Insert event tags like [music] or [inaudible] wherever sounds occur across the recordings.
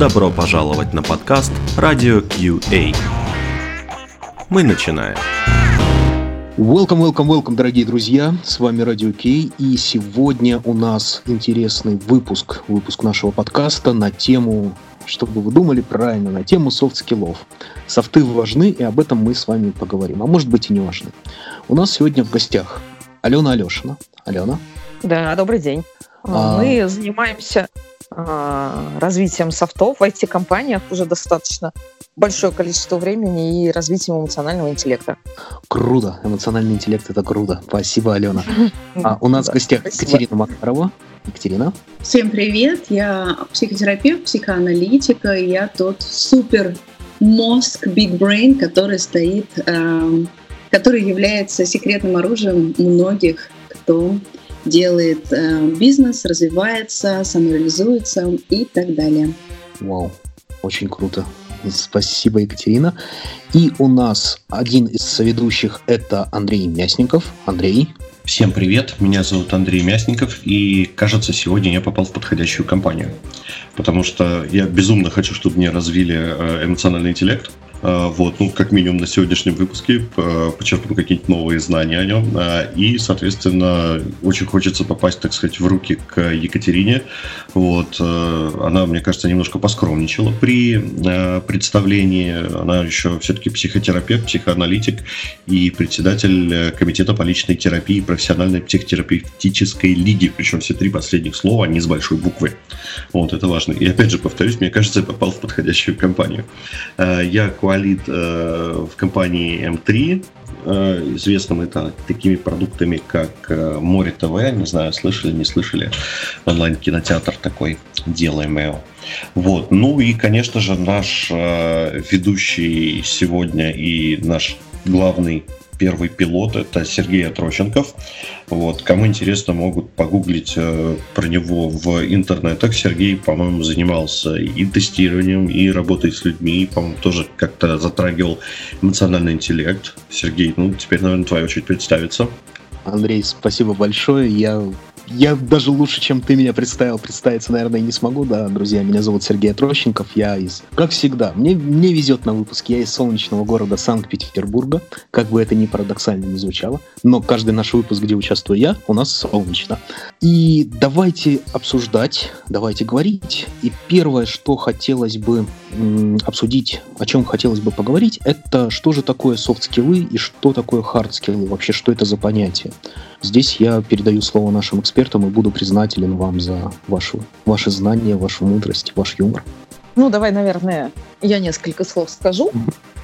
Добро пожаловать на подкаст «Радио QA». Мы начинаем. Welcome, welcome, welcome, дорогие друзья. С вами Радио QA. И сегодня у нас интересный выпуск, выпуск нашего подкаста на тему, чтобы вы думали правильно, на тему soft skill ов. Софты важны, и об этом мы с вами поговорим. А может быть и не важны. У нас сегодня в гостях Алена Алешина. Алена. Да, добрый день. А... Мы занимаемся развитием софтов в IT-компаниях уже достаточно большое количество времени и развитием эмоционального интеллекта. Круто. Эмоциональный интеллект – это круто. Спасибо, Алена. [laughs] А у нас в гостях Екатерина Макарова. Екатерина. Всем привет. Я психотерапевт, психоаналитика. Я тот супер мозг, big brain, который стоит, э, который является секретным оружием многих, кто делает э, бизнес, развивается, самореализуется и так далее. Вау, очень круто. Спасибо, Екатерина. И у нас один из соведущих – это Андрей Мясников. Андрей. Всем привет, меня зовут Андрей Мясников, и кажется, сегодня я попал в подходящую компанию, потому что я безумно хочу, чтобы мне развили э, эмоциональный интеллект, вот, ну, как минимум на сегодняшнем выпуске почерпну какие-нибудь новые знания о нем. А, и, соответственно, очень хочется попасть, так сказать, в руки к Екатерине. Вот, она, мне кажется, немножко поскромничала при представлении. Она еще все-таки психотерапевт, психоаналитик и председатель э, комитета по личной терапии и профессиональной психотерапевтической лиги. Причем все три последних слова, они с большой буквы. Вот, это важно. И опять же, повторюсь, мне кажется, я попал в подходящую компанию. Я Куалит э, в компании М3, э, известным это такими продуктами, как э, Море ТВ, не знаю, слышали, не слышали, онлайн-кинотеатр такой, делаем его. Вот. Ну и, конечно же, наш ведущий сегодня и наш главный первый пилот, это Сергей Отрощенков. Вот. Кому интересно, могут погуглить э, про него в интернетах. Сергей, по-моему, занимался и тестированием, и работой с людьми, по-моему, тоже как-то затрагивал эмоциональный интеллект. Сергей, ну, теперь, наверное, твоя очередь представиться. Андрей, спасибо большое. Я я даже лучше, чем ты меня представил, представиться, наверное, не смогу. Да, друзья, меня зовут Сергей Трощенков. Я из... Как всегда, мне, мне везет на выпуск. Я из солнечного города Санкт-Петербурга. Как бы это ни парадоксально не звучало. Но каждый наш выпуск, где участвую я, у нас солнечно. И давайте обсуждать, давайте говорить. И первое, что хотелось бы м, обсудить, о чем хотелось бы поговорить, это что же такое soft skill ы и что такое hard skill ы. Вообще, что это за понятие. Здесь я передаю слово нашим экспертам и буду признателен вам за вашу, ваши знания, вашу мудрость, ваш юмор. Ну, давай, наверное, я несколько слов скажу.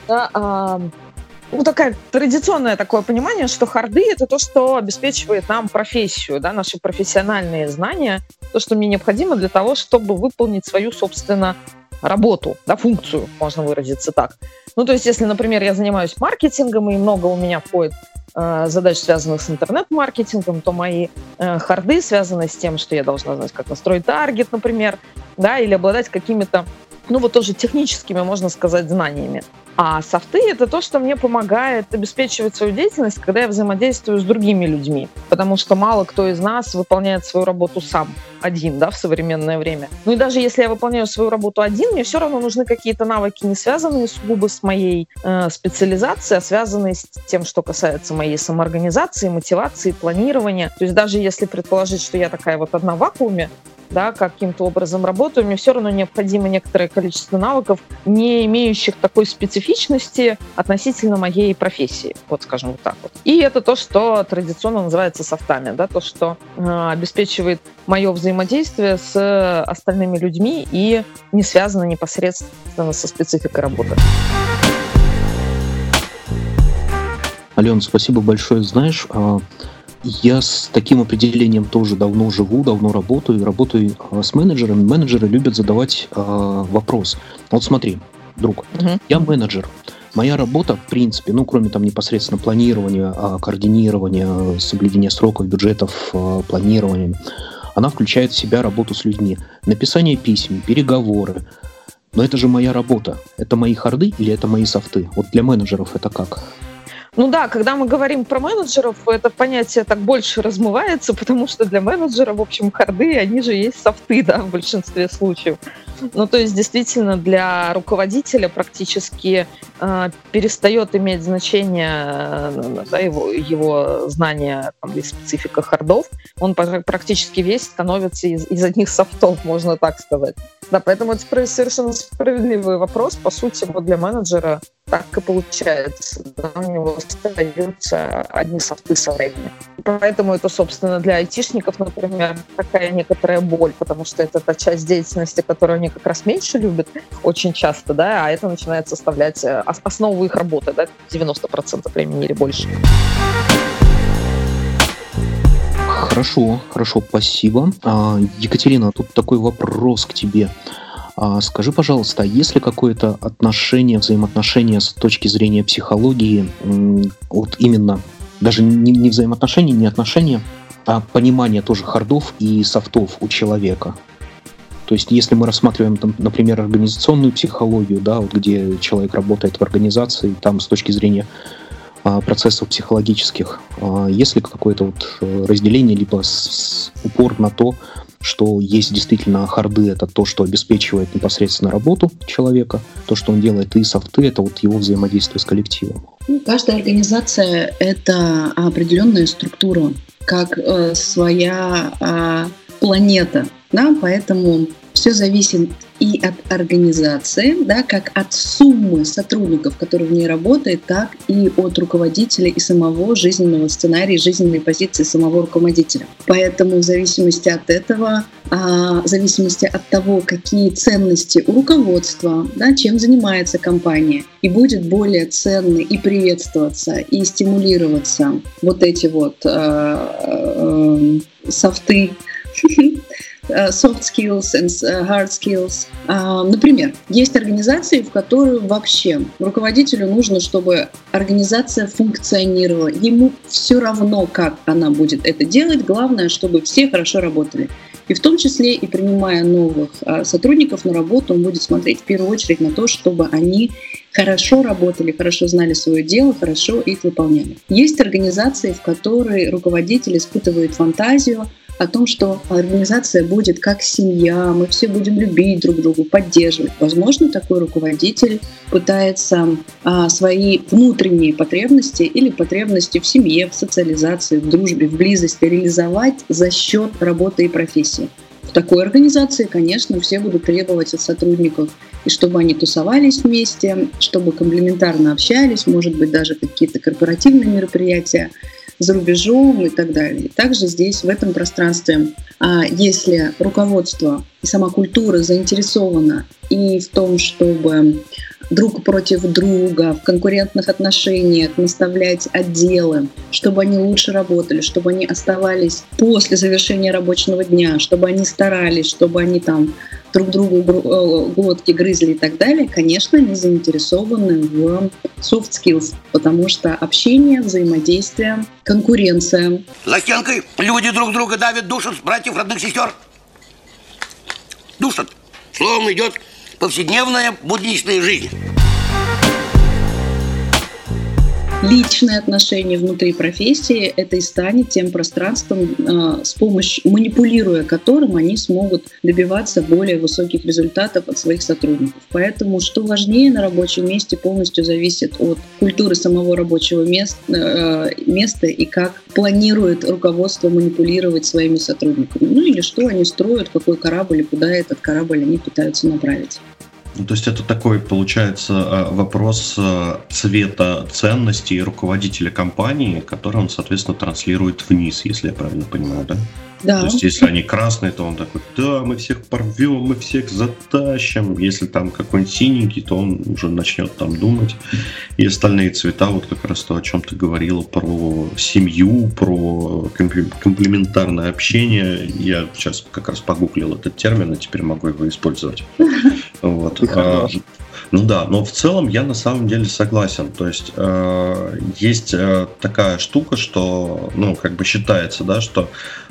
Да, а, ну, такая традиционное такое понимание, что харды — это то, что обеспечивает нам профессию, да, наши профессиональные знания, то, что мне необходимо для того, чтобы выполнить свою, собственно, работу, да, функцию, можно выразиться так. Ну, то есть, если, например, я занимаюсь маркетингом, и много у меня входит задач, связанных с интернет-маркетингом, то мои э, харды связаны с тем, что я должна знать, как настроить таргет, например, да, или обладать какими-то, ну вот тоже техническими, можно сказать, знаниями. А софты — это то, что мне помогает обеспечивать свою деятельность, когда я взаимодействую с другими людьми. Потому что мало кто из нас выполняет свою работу сам, один, да, в современное время. Ну и даже если я выполняю свою работу один, мне все равно нужны какие-то навыки, не связанные сугубо с моей э, специализацией, а связанные с тем, что касается моей самоорганизации, мотивации, планирования. То есть даже если предположить, что я такая вот одна в вакууме, да, каким-то образом работаю, мне все равно необходимо некоторое количество навыков, не имеющих такой специфичности относительно моей профессии, вот скажем вот так вот. И это то, что традиционно называется софтами, да, то, что э, обеспечивает мое взаимодействие с остальными людьми и не связано непосредственно со спецификой работы. Ален, спасибо большое. Знаешь, а, я с таким определением тоже давно живу, давно работаю, работаю а, с менеджерами. Менеджеры любят задавать э, вопрос. Вот смотри, друг, uh-huh. я менеджер. Моя работа, в принципе, ну, кроме там непосредственно планирования, а, координирования, соблюдения сроков, бюджетов, планирования, она включает в себя работу с людьми. Написание писем, переговоры. Но это же моя работа. Это мои харды или это мои софты? Вот для менеджеров это как? Ну да, когда мы говорим про менеджеров, это понятие так больше размывается, потому что для менеджера, в общем, харды, они же есть софты, да, в большинстве случаев. Ну, то есть, действительно, для руководителя практически э, перестает иметь значение э, да, его, его знание там, и специфика хардов. Он практически весь становится из, из одних софтов, можно так сказать. Да, поэтому это совершенно справедливый вопрос. По сути, вот для менеджера так и получается. Да, у него остаются одни софты со временем. Поэтому это, собственно, для айтишников, например, такая некоторая боль, потому что это та часть деятельности, которую они как раз меньше любят очень часто, да, а это начинает составлять э, основу их работы, да, 90% времени или больше. Хорошо, хорошо, спасибо. А, Екатерина, тут такой вопрос к тебе. А скажи, пожалуйста, а есть ли какое-то отношение, взаимоотношение с точки зрения психологии, вот именно, даже не, не взаимоотношения, не отношения, а понимание тоже хардов и софтов у человека? То есть, если мы рассматриваем, там, например, организационную психологию, да, вот где человек работает в организации, там с точки зрения а, процессов психологических, а, есть ли какое-то вот э, разделение, либо с, с упор на то, что есть действительно харды, это то, что обеспечивает непосредственно работу человека, то, что он делает, и софты, это вот его взаимодействие с коллективом. Ну, каждая организация — это определенная структура, как э, своя э, планета, да, поэтому все зависит и от организации, да, как от суммы сотрудников, которые в ней работают, так и от руководителя и самого жизненного сценария, жизненной позиции самого руководителя. Поэтому в зависимости от этого, а, в зависимости от того, какие ценности у руководства, да, чем занимается компания, и будет более ценны и приветствоваться, и стимулироваться вот эти вот э, э, софты, [laughs] soft skills and э, hard skills. А, например, есть организации, в которые вообще руководителю нужно, чтобы организация функционировала. Ему все равно, как она будет это делать. Главное, чтобы все хорошо работали. И в том числе и принимая новых а, сотрудников на работу, он будет смотреть в первую очередь на то, чтобы они хорошо работали, хорошо знали свое дело, хорошо их выполняли. Есть организации, в которой руководитель испытывает фантазию, о том, что организация будет как семья, мы все будем любить друг друга, поддерживать. Возможно, такой руководитель пытается а, свои внутренние потребности или потребности в семье, в социализации, в дружбе, в близости реализовать за счет работы и профессии. В такой организации, конечно, все будут требовать от сотрудников, и чтобы они тусовались вместе, чтобы комплементарно общались, может быть, даже какие-то корпоративные мероприятия за рубежом и так далее. Также здесь, в этом пространстве, а, если руководство и сама культура заинтересована и в том, чтобы друг против друга, в конкурентных отношениях наставлять отделы, чтобы они лучше работали, чтобы они оставались после завершения рабочего дня, чтобы они старались, чтобы они там друг другу э, глотки грызли и так далее, конечно, они заинтересованы в soft skills, потому что общение, взаимодействие, конкуренция. За стенкой люди друг друга давят, душат братьев, родных сестер. Душат. Словом идет повседневная будничная жизнь личные отношения внутри профессии, это и станет тем пространством, а, с помощью, манипулируя которым они смогут добиваться более высоких результатов от своих сотрудников. Поэтому что важнее на рабочем месте полностью зависит от культуры самого рабочего места, э, места и как планирует руководство манипулировать своими сотрудниками. Ну или что они строят, какой корабль и куда этот корабль они пытаются направить. Ну, то есть это такой, получается, э, вопрос э, цвета ценностей руководителя компании, который он, соответственно, транслирует вниз, если я правильно понимаю, да? Да. То есть, если они красные, то он такой, да, мы всех порвем, мы всех затащим. Если там какой-нибудь синенький, то он уже начнет там думать. И остальные цвета, вот как раз то, о чем ты говорила, про семью, про комплементарное общение. Я сейчас как раз погуглил этот термин, и теперь могу его использовать. Вот. А, ну да, но в целом я на самом деле согласен. То есть э, есть э, такая штука, что, ну, как бы считается, да, что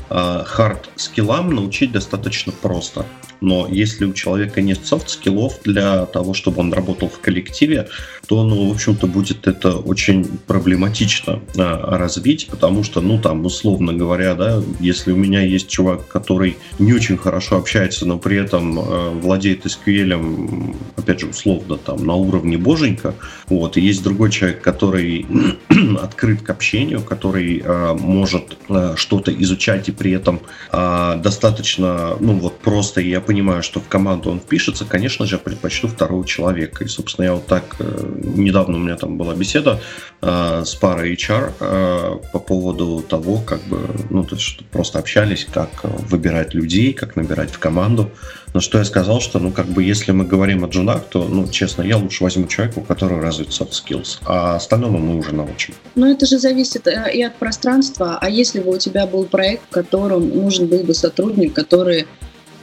hard skill ам научить достаточно просто. Но если у человека нет soft skill ов для того, чтобы он работал в коллективе, то, ну, в общем-то, будет это очень проблематично а, развить, потому что, ну, там, условно говоря, да, если у меня есть чувак, который не очень хорошо общается, но при этом э, владеет SQL, опять же, условно, там, на уровне боженька, вот, и есть другой человек, который [clears throat] открыт к общению, который э, может э, что-то изучать и при этом э, достаточно, ну, вот просто, я понимаю, что в команду он впишется, конечно же, я предпочту второго человека. И, собственно, я вот так, э, недавно у меня там была беседа э, с парой HR э, по поводу того, как бы, ну, то есть, просто общались, как выбирать людей, как набирать в команду. Но что я сказал, что, ну, как бы, если мы говорим о джунах, то, ну, честно, я лучше возьму человека, у которого развит soft skills, а остальному мы уже научим. Ну, это же зависит э, и от пространства. А если бы у тебя был проект, в котором нужен был бы сотрудник, который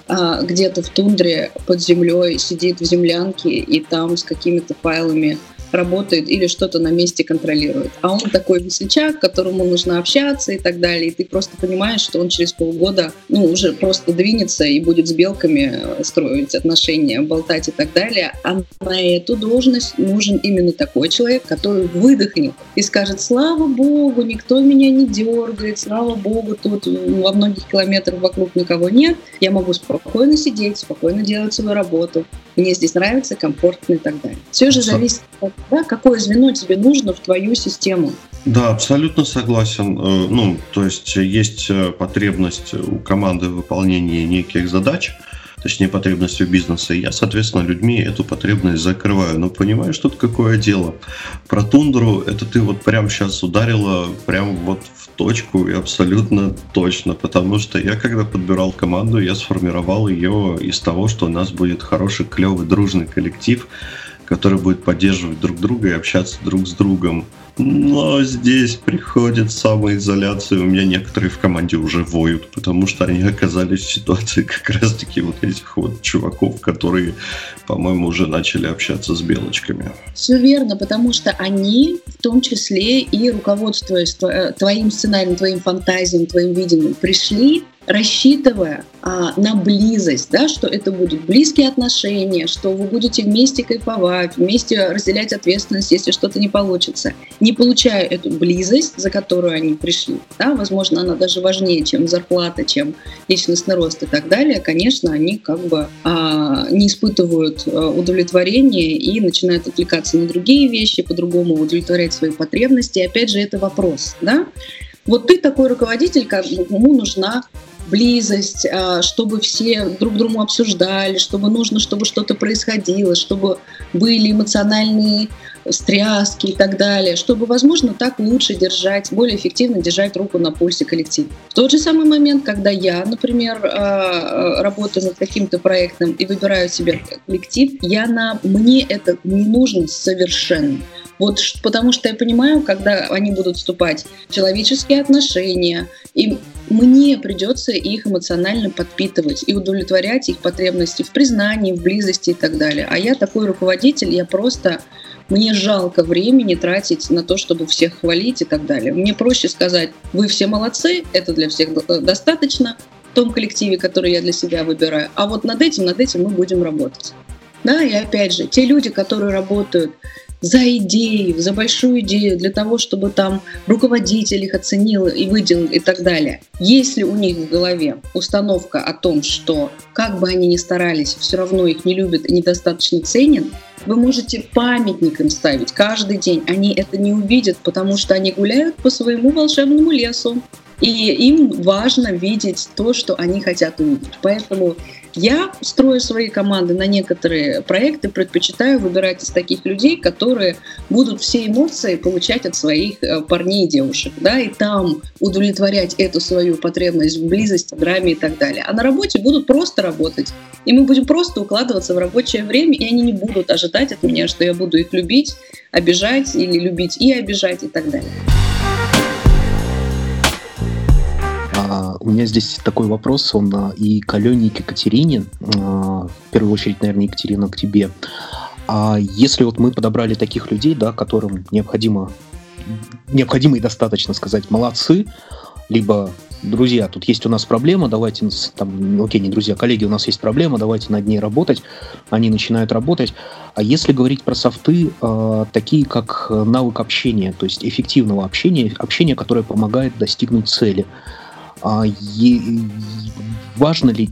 где-то в тундре под землей сидит в землянке и там с какими-то файлами работает или что-то на месте контролирует. А он такой весельчак, которому нужно общаться и так далее. И ты просто понимаешь, что он через полгода ну, уже просто двинется и будет с белками э, строить отношения, болтать и так далее. А на эту должность нужен именно такой человек, который выдохнет и скажет, слава богу, никто меня не дергает, слава богу, тут во многих километрах вокруг никого нет, я могу спокойно сидеть, спокойно делать свою работу, мне здесь нравится, комфортно и так далее. Все же зависит от да, какое звено тебе нужно в твою систему. Да, абсолютно согласен. Э, ну, то есть есть э, потребность у команды в выполнении неких задач, точнее потребностью бизнеса. Я, соответственно, людьми эту потребность закрываю. Но понимаешь, тут какое дело? Про тундру это ты вот прямо сейчас ударила прям вот в точку и абсолютно точно, потому что я когда подбирал команду, я сформировал ее из того, что у нас будет хороший, клевый, дружный коллектив, который будет поддерживать друг друга и общаться друг с другом. Но здесь приходит самоизоляция. У меня некоторые в команде уже воют, потому что они оказались в ситуации как раз-таки вот этих вот чуваков, которые, по-моему, уже начали общаться с белочками. Все верно, потому что они, в том числе и руководствуясь твоим сценарием, твоим фантазиям, твоим видением, пришли рассчитывая а, на близость, да, что это будут близкие отношения, что вы будете вместе кайфовать, вместе разделять ответственность, если что-то не получится. Не получая эту близость, за которую они пришли, да, возможно, она даже важнее, чем зарплата, чем личностный рост и так далее, конечно, они как бы а, не испытывают а, удовлетворения и начинают отвлекаться на другие вещи, по-другому удовлетворять свои потребности. И опять же, это вопрос, да, вот ты такой руководитель, кому нужна близость, а, чтобы все друг другу обсуждали, чтобы нужно, чтобы что-то происходило, чтобы были эмоциональные стряски и так далее, чтобы, возможно, так лучше держать, более эффективно держать руку на пульсе коллектива. В тот же самый момент, когда я, например, а, а, работаю над каким-то проектом и выбираю себе коллектив, я на мне это не нужно совершенно. Вот потому что я понимаю, когда они будут вступать в человеческие отношения, и мне придется их эмоционально подпитывать и удовлетворять их потребности в признании, в близости и так далее. А я такой руководитель, я просто мне жалко времени тратить на то, чтобы всех хвалить и так далее. Мне проще сказать, вы все молодцы, это для всех достаточно в том коллективе, который я для себя выбираю. А вот над этим, над этим мы будем работать. Да, и опять же, те люди, которые работают за идею, за большую идею, для того, чтобы там руководитель их оценил и выделил и так далее. Если у них в голове установка о том, что как бы они ни старались, все равно их не любят и недостаточно ценят, вы можете памятник им ставить каждый день. Они это не увидят, потому что они гуляют по своему волшебному лесу. И им важно видеть то, что они хотят увидеть. Поэтому я строю свои команды на некоторые проекты, предпочитаю выбирать из таких людей, которые будут все эмоции получать от своих э, парней и девушек, да, и там удовлетворять эту свою потребность в близости, драме и так далее. А на работе будут просто работать. И мы будем просто укладываться в рабочее время, и они не будут ожидать от меня, что я буду их любить, обижать или любить и обижать и так далее. У меня здесь такой вопрос, он а, и к Алене, и к Екатерине. А, в первую очередь, наверное, Екатерина, к тебе. А если вот мы подобрали таких людей, да, которым необходимо, необходимо и достаточно сказать молодцы, либо друзья, тут есть у нас проблема, давайте, там, окей, не друзья, коллеги, у нас есть проблема, давайте над ней работать. Они начинают работать. А если говорить про софты, э, такие как навык общения, то есть эффективного общения, общения, которое помогает достигнуть цели. А, е- важно ли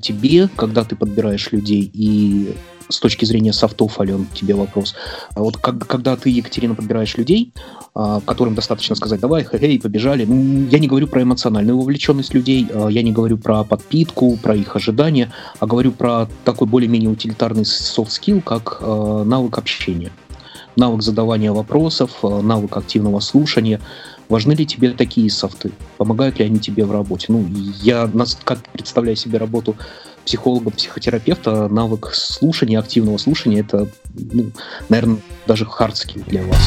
тебе, когда ты подбираешь людей и с точки зрения софтов, Ален, тебе вопрос. А вот как, когда ты, Екатерина, подбираешь людей, а, которым достаточно сказать, давай, хе-хей, побежали. Ну, я не говорю про эмоциональную вовлеченность людей, а, я не говорю про подпитку, про их ожидания, а говорю про такой более-менее утилитарный skill, как навык общения. Навык задавания вопросов, навык активного слушания. Важны ли тебе такие софты? Помогают ли они тебе в работе? Ну, я как представляю себе работу психолога, психотерапевта, навык слушания, активного слушания, это, ну, наверное, даже хардский для вас.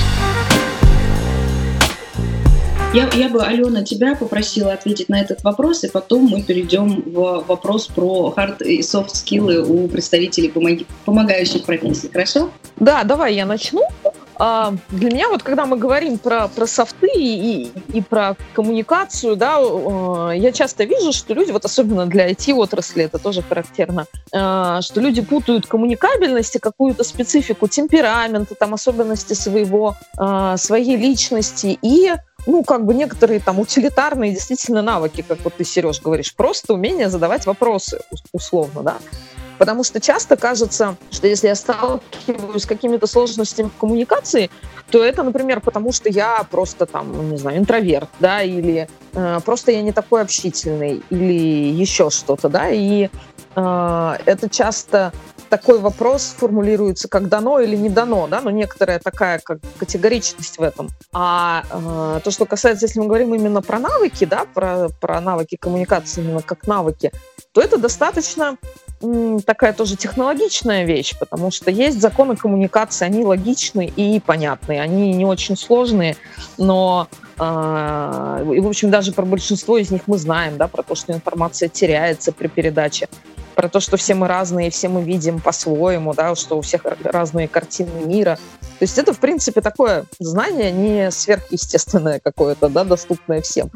Я, я бы, Алена, тебя попросила ответить на этот вопрос, и потом мы перейдем в вопрос про hard и soft скиллы у представителей помогающих профессий. Хорошо? Да, давай я начну. А, для меня вот, когда мы говорим про, про софты и, и про коммуникацию, да, я часто вижу, что люди, вот особенно для IT-отрасли это тоже характерно, а, что люди путают коммуникабельность и какую-то специфику темперамента, там особенности своего, а, своей личности и ну, как бы некоторые там утилитарные действительно навыки, как вот ты, Сереж, говоришь, просто умение задавать вопросы, условно, да. Потому что часто кажется, что если я сталкиваюсь с какими-то сложностями в коммуникации, то это, например, потому что я просто там, не знаю, интроверт, да, или э, просто я не такой общительный, или еще что-то, да, и э, это часто такой вопрос формулируется как дано или не дано, да, но некоторая такая как категоричность в этом. А э, то, что касается, если мы говорим именно про навыки, да, про, про навыки коммуникации именно как навыки, то это достаточно такая тоже технологичная вещь, потому что есть законы коммуникации, они логичны и понятны, они не очень сложные, но э, и, в общем, даже про большинство из них мы знаем, да, про то, что информация теряется при передаче про то, что все мы разные, все мы видим по-своему, да, что у всех разные картины мира. То есть это, в принципе, такое знание не сверхъестественное какое-то, да, доступное всем.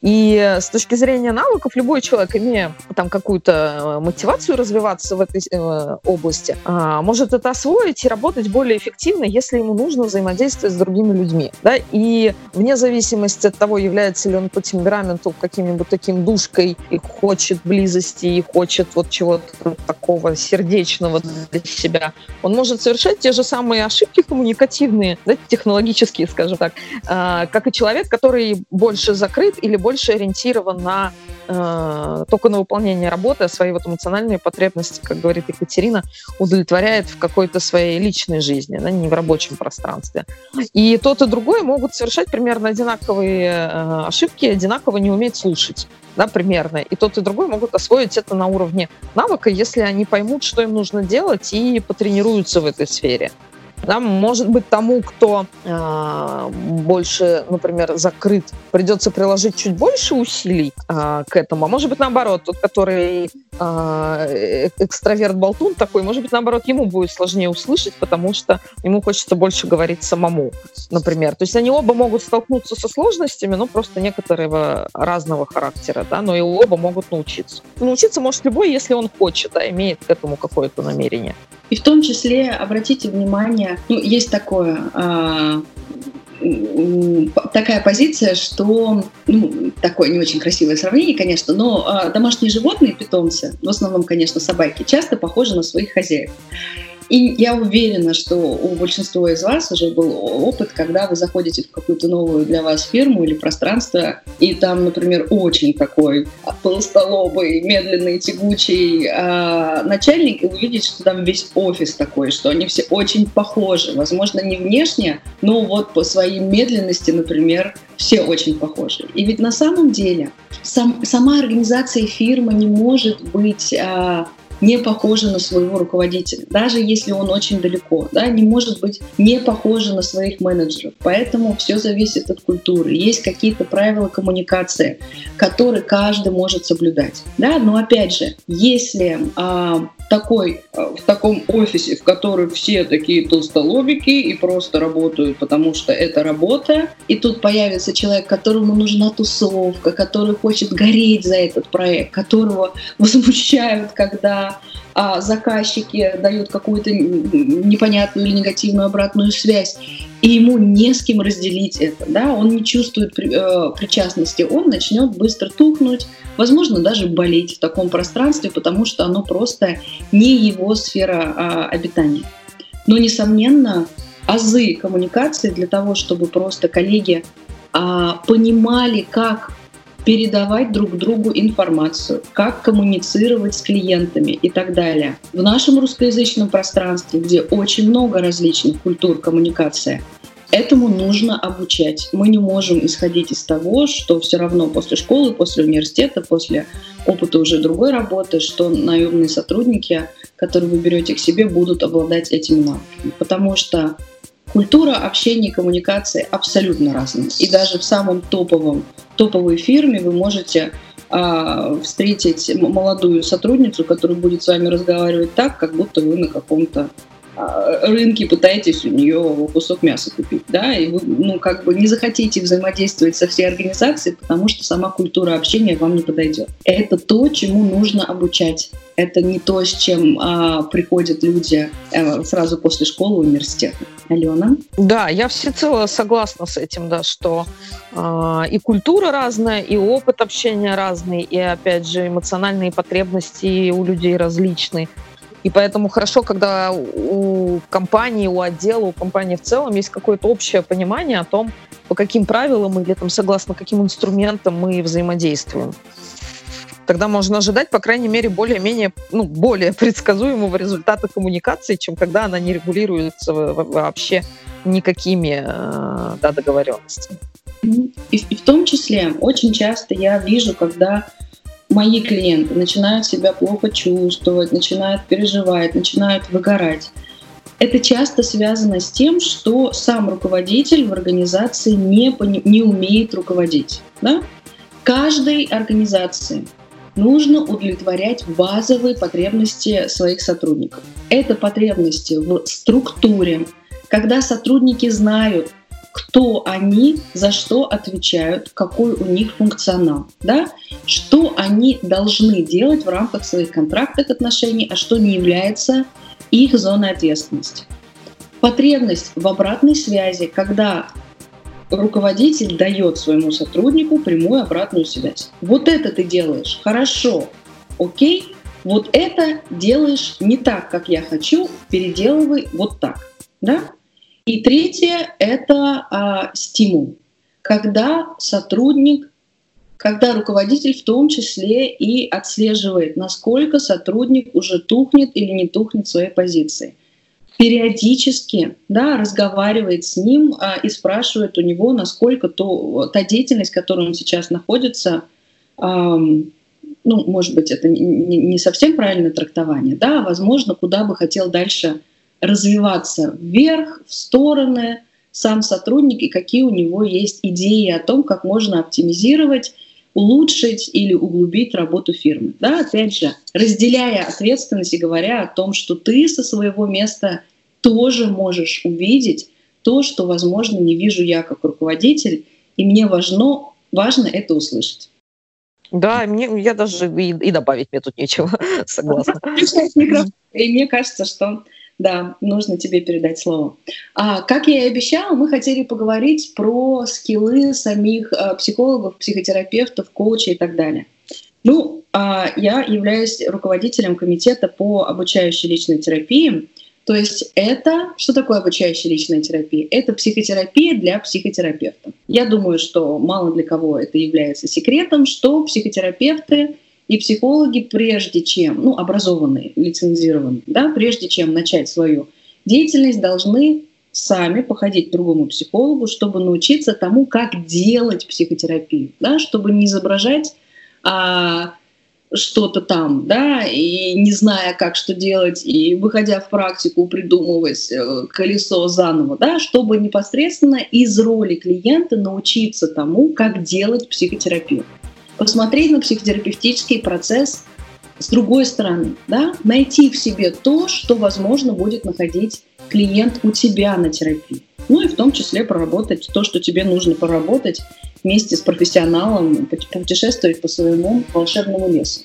И с точки зрения навыков, любой человек, имея там какую-то э, мотивацию развиваться в этой э, области, э, может это освоить и работать более эффективно, если ему нужно взаимодействовать с другими людьми. Да? И вне зависимости от того, является ли он по темпераменту каким-нибудь таким душкой и хочет близости, и хочет вот чего-то такого сердечного для себя, он может совершать те же самые ошибки коммуникативные, да, технологические, скажем так, э, как и человек, который больше закрыт или больше ориентирован на э, только на выполнение работы, а свои вот эмоциональные потребности, как говорит Екатерина, удовлетворяет в какой-то своей личной жизни, да, не в рабочем пространстве. И тот и другой могут совершать примерно одинаковые э, ошибки, одинаково не уметь слушать да, примерно. И тот, и другой могут освоить это на уровне навыка, если они поймут, что им нужно делать, и потренируются в этой сфере. Да, может быть, тому, кто э, больше, например, закрыт, придется приложить чуть больше усилий э, к этому. А может быть, наоборот, тот, который э, экстраверт-болтун такой, может быть, наоборот, ему будет сложнее услышать, потому что ему хочется больше говорить самому, например. То есть они оба могут столкнуться со сложностями, но просто некоторого разного характера, да, но и оба могут научиться. Научиться может любой, если он хочет, да, имеет к этому какое-то намерение. И в том числе, обратите внимание, ну, есть такое, а, такая позиция, что, ну, такое не очень красивое сравнение, конечно, но а, домашние животные, питомцы, в основном, конечно, собаки, часто похожи на своих хозяев. И я уверена, что у большинства из вас уже был опыт, когда вы заходите в какую-то новую для вас фирму или пространство, и там, например, очень такой толстолобый, медленный, тягучий э, начальник, и вы видите, что там весь офис такой, что они все очень похожи. Возможно, не внешне, но вот по своей медленности, например, все очень похожи. И ведь на самом деле сам, сама организация фирмы не может быть э, не похожа на своего руководителя, даже если он очень далеко, да, не может быть не похожа на своих менеджеров. Поэтому все зависит от культуры. Есть какие-то правила коммуникации, которые каждый может соблюдать. Да? Но опять же, если а, такой, э, в таком офисе, в котором все такие толстолобики и просто работают, потому что это работа. И тут появится человек, которому нужна тусовка, который хочет гореть за этот проект, которого [laughs] возмущают, когда а заказчики дают какую-то непонятную или негативную обратную связь, и ему не с кем разделить это, да, он не чувствует при, э, причастности, он начнет быстро тухнуть, возможно, даже болеть в таком пространстве, потому что оно просто не его сфера а, обитания. Но, несомненно, азы коммуникации для того, чтобы просто коллеги а, понимали, как передавать друг другу информацию, как коммуницировать с клиентами и так далее. В нашем русскоязычном пространстве, где очень много различных культур коммуникации, Этому нужно обучать. Мы не можем исходить из того, что все равно после школы, после университета, после опыта уже другой работы, что наемные сотрудники, которые вы берете к себе, будут обладать этими навыками. Потому что культура общения и коммуникации абсолютно разная. И даже в самом топовом, топовой фирме вы можете а, встретить молодую сотрудницу, которая будет с вами разговаривать так, как будто вы на каком-то а, рынке пытаетесь у нее кусок мяса купить, да, и вы, ну, как бы не захотите взаимодействовать со всей организацией, потому что сама культура общения вам не подойдет. Это то, чему нужно обучать. Это не то, с чем а, приходят люди а, сразу после школы, университета. Алена? Да, я всецело согласна с этим, да, что э, и культура разная, и опыт общения разный, и, опять же, эмоциональные потребности у людей различные. И поэтому хорошо, когда у компании, у отдела, у компании в целом есть какое-то общее понимание о том, по каким правилам или там, согласно каким инструментам мы взаимодействуем. Тогда можно ожидать, по крайней мере, более-менее, ну, более предсказуемого результата коммуникации, чем когда она не регулируется вообще никакими э, да, договоренностями. И, и в том числе очень часто я вижу, когда мои клиенты начинают себя плохо чувствовать, начинают переживать, начинают выгорать. Это часто связано с тем, что сам руководитель в организации не, не умеет руководить. Да? Каждой организации нужно удовлетворять базовые потребности своих сотрудников. Это потребности в структуре, когда сотрудники знают, кто они, за что отвечают, какой у них функционал, да? что они должны делать в рамках своих контрактных отношений, а что не является их зоной ответственности. Потребность в обратной связи, когда руководитель дает своему сотруднику прямую обратную связь. Вот это ты делаешь хорошо, окей, вот это делаешь не так, как я хочу, переделывай вот так. Да? И третье – это а, стимул. Когда сотрудник, когда руководитель в том числе и отслеживает, насколько сотрудник уже тухнет или не тухнет в своей позиции. Периодически да, разговаривает с ним а, и спрашивает у него, насколько то, та деятельность, в которой он сейчас находится, а, ну, может быть, это не, не совсем правильное трактование, да, возможно, куда бы хотел дальше развиваться вверх, в стороны, сам сотрудник и какие у него есть идеи о том, как можно оптимизировать, улучшить или углубить работу фирмы. Да, опять же, разделяя ответственность и говоря о том, что ты со своего места тоже можешь увидеть то, что, возможно, не вижу я как руководитель, и мне важно, важно это услышать. Да, мне, я даже и, и добавить мне тут нечего, [laughs] согласна. И мне кажется, что да, нужно тебе передать слово. А, как я и обещала, мы хотели поговорить про скиллы самих а, психологов, психотерапевтов, коучей и так далее. Ну, а, я являюсь руководителем комитета по обучающей личной терапии. То есть это, что такое обучающая личная терапия? Это психотерапия для психотерапевта. Я думаю, что мало для кого это является секретом, что психотерапевты и психологи, прежде чем, ну, образованные, лицензированные, да, прежде чем начать свою деятельность, должны сами походить к другому психологу, чтобы научиться тому, как делать психотерапию, да, чтобы не изображать а, что-то там, да, и не зная, как что делать, и выходя в практику, придумывать э, колесо заново, да, чтобы непосредственно из роли клиента научиться тому, как делать психотерапию посмотреть на психотерапевтический процесс с другой стороны, да, найти в себе то, что, возможно, будет находить клиент у тебя на терапии. Ну и в том числе проработать то, что тебе нужно проработать вместе с профессионалом, путешествовать по своему волшебному лесу.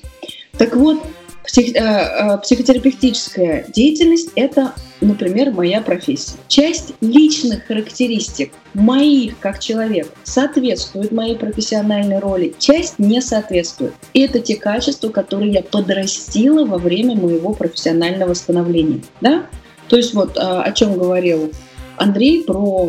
Так вот, псих, э, э, психотерапевтическая деятельность – это, например, моя профессия. Часть личных характеристик моих как человек соответствует моей профессиональной роли, часть не соответствует. И это те качества, которые я подрастила во время моего профессионального становления. Да? То есть вот э, о чем говорил Андрей про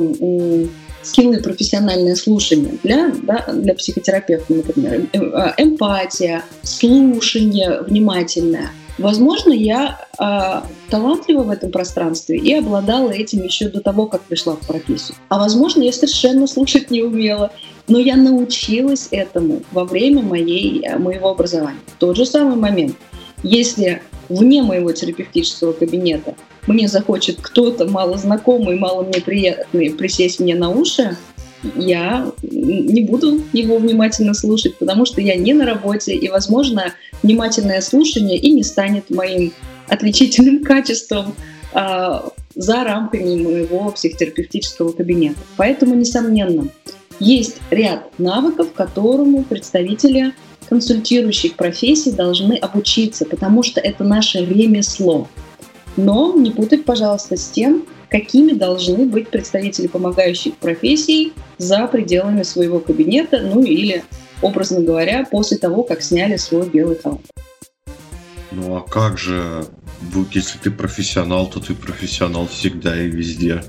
скиллы профессиональное слушание для, да, для психотерапевта, например, э, э, эмпатия, слушание внимательное. Возможно, я э, талантлива в этом пространстве и обладала этим еще до того, как пришла в профессию. А возможно, я совершенно слушать не умела, но я научилась этому во время моей, э, моего образования. Тот же самый момент. Если вне моего терапевтического кабинета мне захочет кто-то мало знакомый, мало мне приятный присесть мне на уши, я не буду его внимательно слушать, потому что я не на работе, и, возможно, внимательное слушание и не станет моим отличительным [laughs] качеством а, за рамками моего психотерапевтического кабинета. Поэтому, несомненно, есть ряд навыков, которому представители консультирующих профессий должны обучиться, потому что это наше ремесло. Но не путать, пожалуйста, с тем, какими должны быть представители помогающих профессий за пределами своего кабинета, ну или, образно говоря, после того, как сняли свой белый халат. Ну а как же, если ты профессионал, то ты профессионал всегда и везде.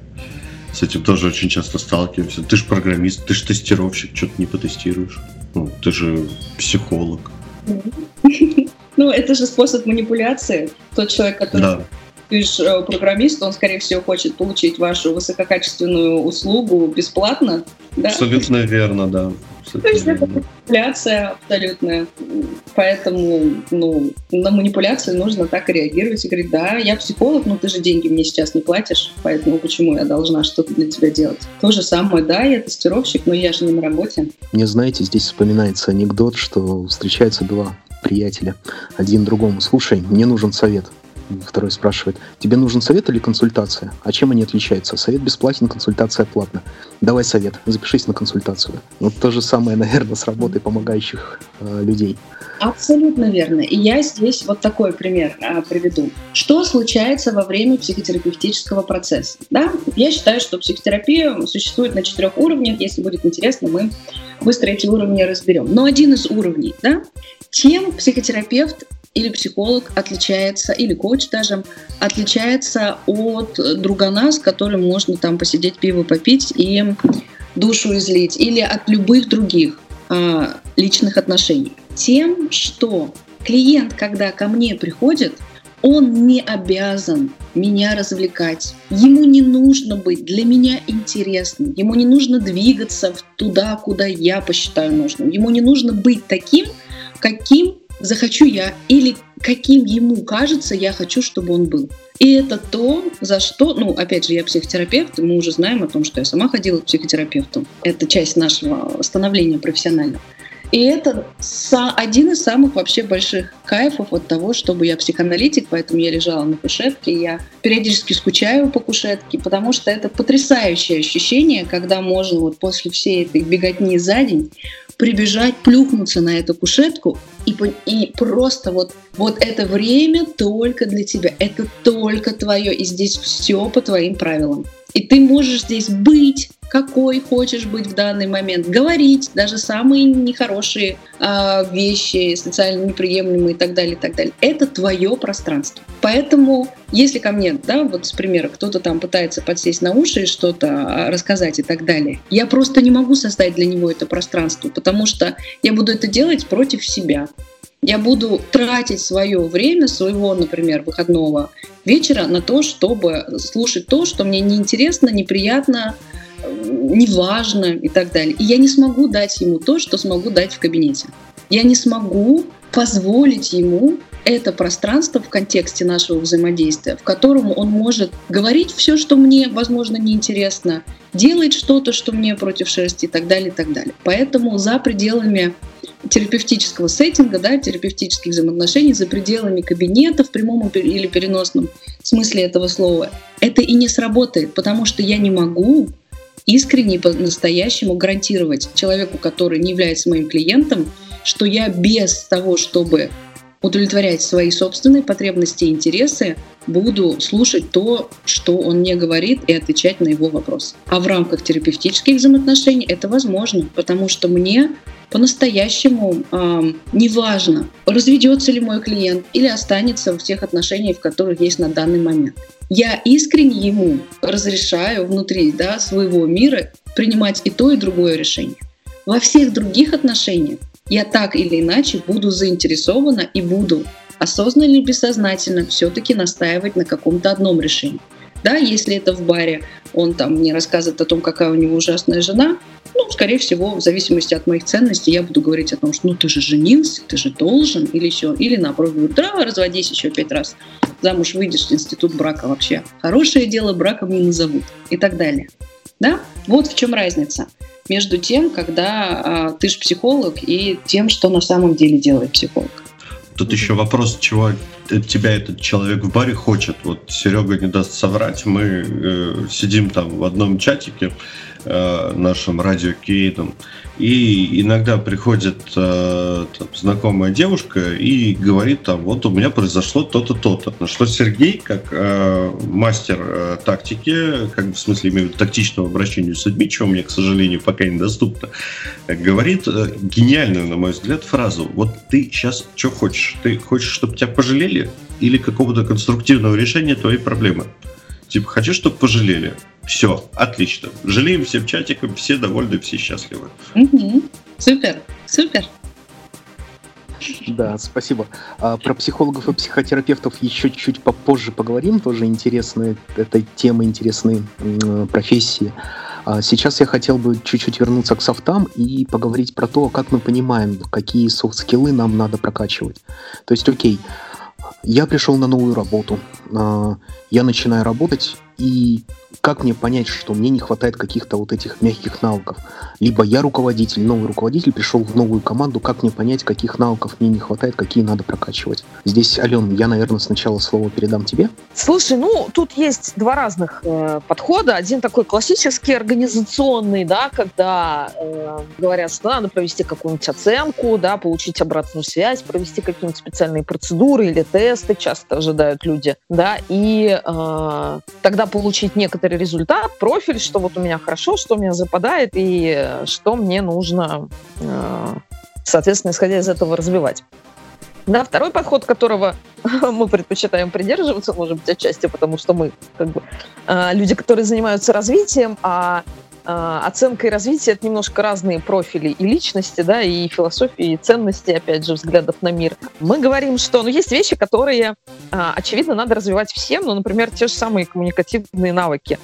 С этим тоже очень часто сталкиваемся. Ты же программист, ты же тестировщик, что-то не потестируешь. Ну, ты же психолог. [laughs] Ну, это же способ манипуляции. Тот человек, который да ты же э, программист, он, скорее всего, хочет получить вашу высококачественную услугу бесплатно. Да? Абсолютно верно, да. То есть это манипуляция абсолютная. Поэтому ну, на манипуляцию нужно так и реагировать и говорить, да, я психолог, но ты же деньги мне сейчас не платишь, поэтому почему я должна что-то для тебя делать? То же самое, да, я тестировщик, но я же не на работе. Мне, знаете, здесь вспоминается анекдот, что встречаются два приятеля, один другому, слушай, мне нужен совет. Второй спрашивает, тебе нужен совет или консультация? А чем они отличаются? Совет бесплатен, консультация платна. Давай совет, запишись на консультацию. Вот то же самое, [laughs] наверное, с работой помогающих э, людей. Абсолютно верно. И я здесь вот такой пример а, приведу. Что случается во время психотерапевтического процесса? Да? Я считаю, что психотерапия существует на четырех уровнях. Если будет интересно, мы быстро эти уровни разберем. Но один из уровней, да, тем психотерапевт или психолог отличается, или коуч даже, отличается от другана, с которым можно там посидеть, пиво попить и душу излить, или от любых других а, личных отношений. Тем, что клиент, когда ко мне приходит, он не обязан меня развлекать. Ему не нужно быть для меня интересным. Ему не нужно двигаться туда, куда я посчитаю нужным. Ему не нужно быть таким, каким захочу я или каким ему кажется, я хочу, чтобы он был. И это то, за что, ну, опять же, я психотерапевт, и мы уже знаем о том, что я сама ходила к психотерапевту. Это часть нашего становления профессионального. И это один из самых вообще больших кайфов от того, чтобы я психоаналитик, поэтому я лежала на кушетке, я периодически скучаю по кушетке, потому что это потрясающее ощущение, когда можно вот после всей этой беготни за день прибежать, плюхнуться на эту кушетку и, и просто вот, вот это время только для тебя, это только твое, и здесь все по твоим правилам. И ты можешь здесь быть, какой хочешь быть в данный момент, говорить даже самые нехорошие э, вещи, социально неприемлемые и так далее, и так далее. Это твое пространство. Поэтому, если ко мне, да, вот с примера, кто-то там пытается подсесть на уши и что-то а, рассказать и так далее, я просто не могу создать для него это пространство, потому что я буду это делать против себя я буду тратить свое время, своего, например, выходного вечера на то, чтобы слушать то, что мне неинтересно, неприятно, неважно и так далее. И я не смогу дать ему то, что смогу дать в кабинете. Я не смогу позволить ему это пространство в контексте нашего взаимодействия, в котором он может говорить все, что мне, возможно, неинтересно, делать что-то, что мне против шерсти и так далее, и так далее. Поэтому за пределами терапевтического сеттинга, да, терапевтических взаимоотношений, за пределами кабинета в прямом или переносном смысле этого слова, это и не сработает, потому что я не могу искренне по-настоящему гарантировать человеку, который не является моим клиентом, что я без того, чтобы удовлетворять свои собственные потребности и интересы, буду слушать то, что он мне говорит, и отвечать на его вопрос. А в рамках терапевтических взаимоотношений это возможно, потому что мне по-настоящему э, неважно, разведется ли мой клиент или останется в тех отношениях, в которых есть на данный момент. Я искренне ему разрешаю внутри да, своего мира принимать и то, и другое решение. Во всех других отношениях я так или иначе буду заинтересована и буду осознанно или бессознательно все-таки настаивать на каком-то одном решении. Да, если это в баре, он там мне рассказывает о том, какая у него ужасная жена, ну, скорее всего, в зависимости от моих ценностей, я буду говорить о том, что ну ты же женился, ты же должен, или еще, или наоборот, говорю, да, разводись еще пять раз, замуж выйдешь, институт брака вообще. Хорошее дело браком не назовут и так далее. Да? Вот в чем разница между тем, когда а, ты же психолог, и тем, что на самом деле делает психолог. Тут еще вопрос, чего тебя этот человек в баре хочет. Вот Серега не даст соврать. Мы э, сидим там в одном чатике, э, нашим радиокейдом, и иногда приходит э, там, знакомая девушка и говорит там, вот у меня произошло то-то, то-то. На что Сергей, как э, мастер э, тактики, как в смысле имею тактичного обращения с людьми, чего мне, к сожалению, пока недоступно, говорит э, гениальную, на мой взгляд, фразу. Вот ты сейчас что хочешь? Ты хочешь, чтобы тебя пожалели или какого-то конструктивного решения твоей проблемы? Типа, хочу, чтобы пожалели. Все, отлично. Жалеем всем чатиком, все довольны, все счастливы. Угу. Супер, супер. Да, спасибо. А, про психологов и психотерапевтов еще чуть попозже поговорим. Тоже интересная эта тема, интересные профессии. А сейчас я хотел бы чуть-чуть вернуться к софтам и поговорить про то, как мы понимаем, какие софт-скиллы нам надо прокачивать. То есть, окей, я пришел на новую работу, а, я начинаю работать, и как мне понять, что мне не хватает каких-то вот этих мягких навыков? Либо я руководитель, новый руководитель, пришел в новую команду, как мне понять, каких навыков мне не хватает, какие надо прокачивать? Здесь, Ален, я, наверное, сначала слово передам тебе. Слушай, ну, тут есть два разных э, подхода. Один такой классический, организационный, да, когда э, говорят, что надо провести какую-нибудь оценку, да, получить обратную связь, провести какие-нибудь специальные процедуры или тесты, часто ожидают люди, да, и э, тогда получить некоторый результат, профиль, что вот у меня хорошо, что у меня западает и что мне нужно, э, соответственно, исходя из этого развивать. Да, второй подход, которого [laughs] мы предпочитаем придерживаться, может быть, отчасти потому, что мы как бы э, люди, которые занимаются развитием, а э, оценка и развитие — это немножко разные профили и личности, да, и философии, и ценности, опять же, взглядов на мир. Мы говорим, что ну, есть вещи, которые, очевидно, надо развивать всем, ну, например, те же самые коммуникативные навыки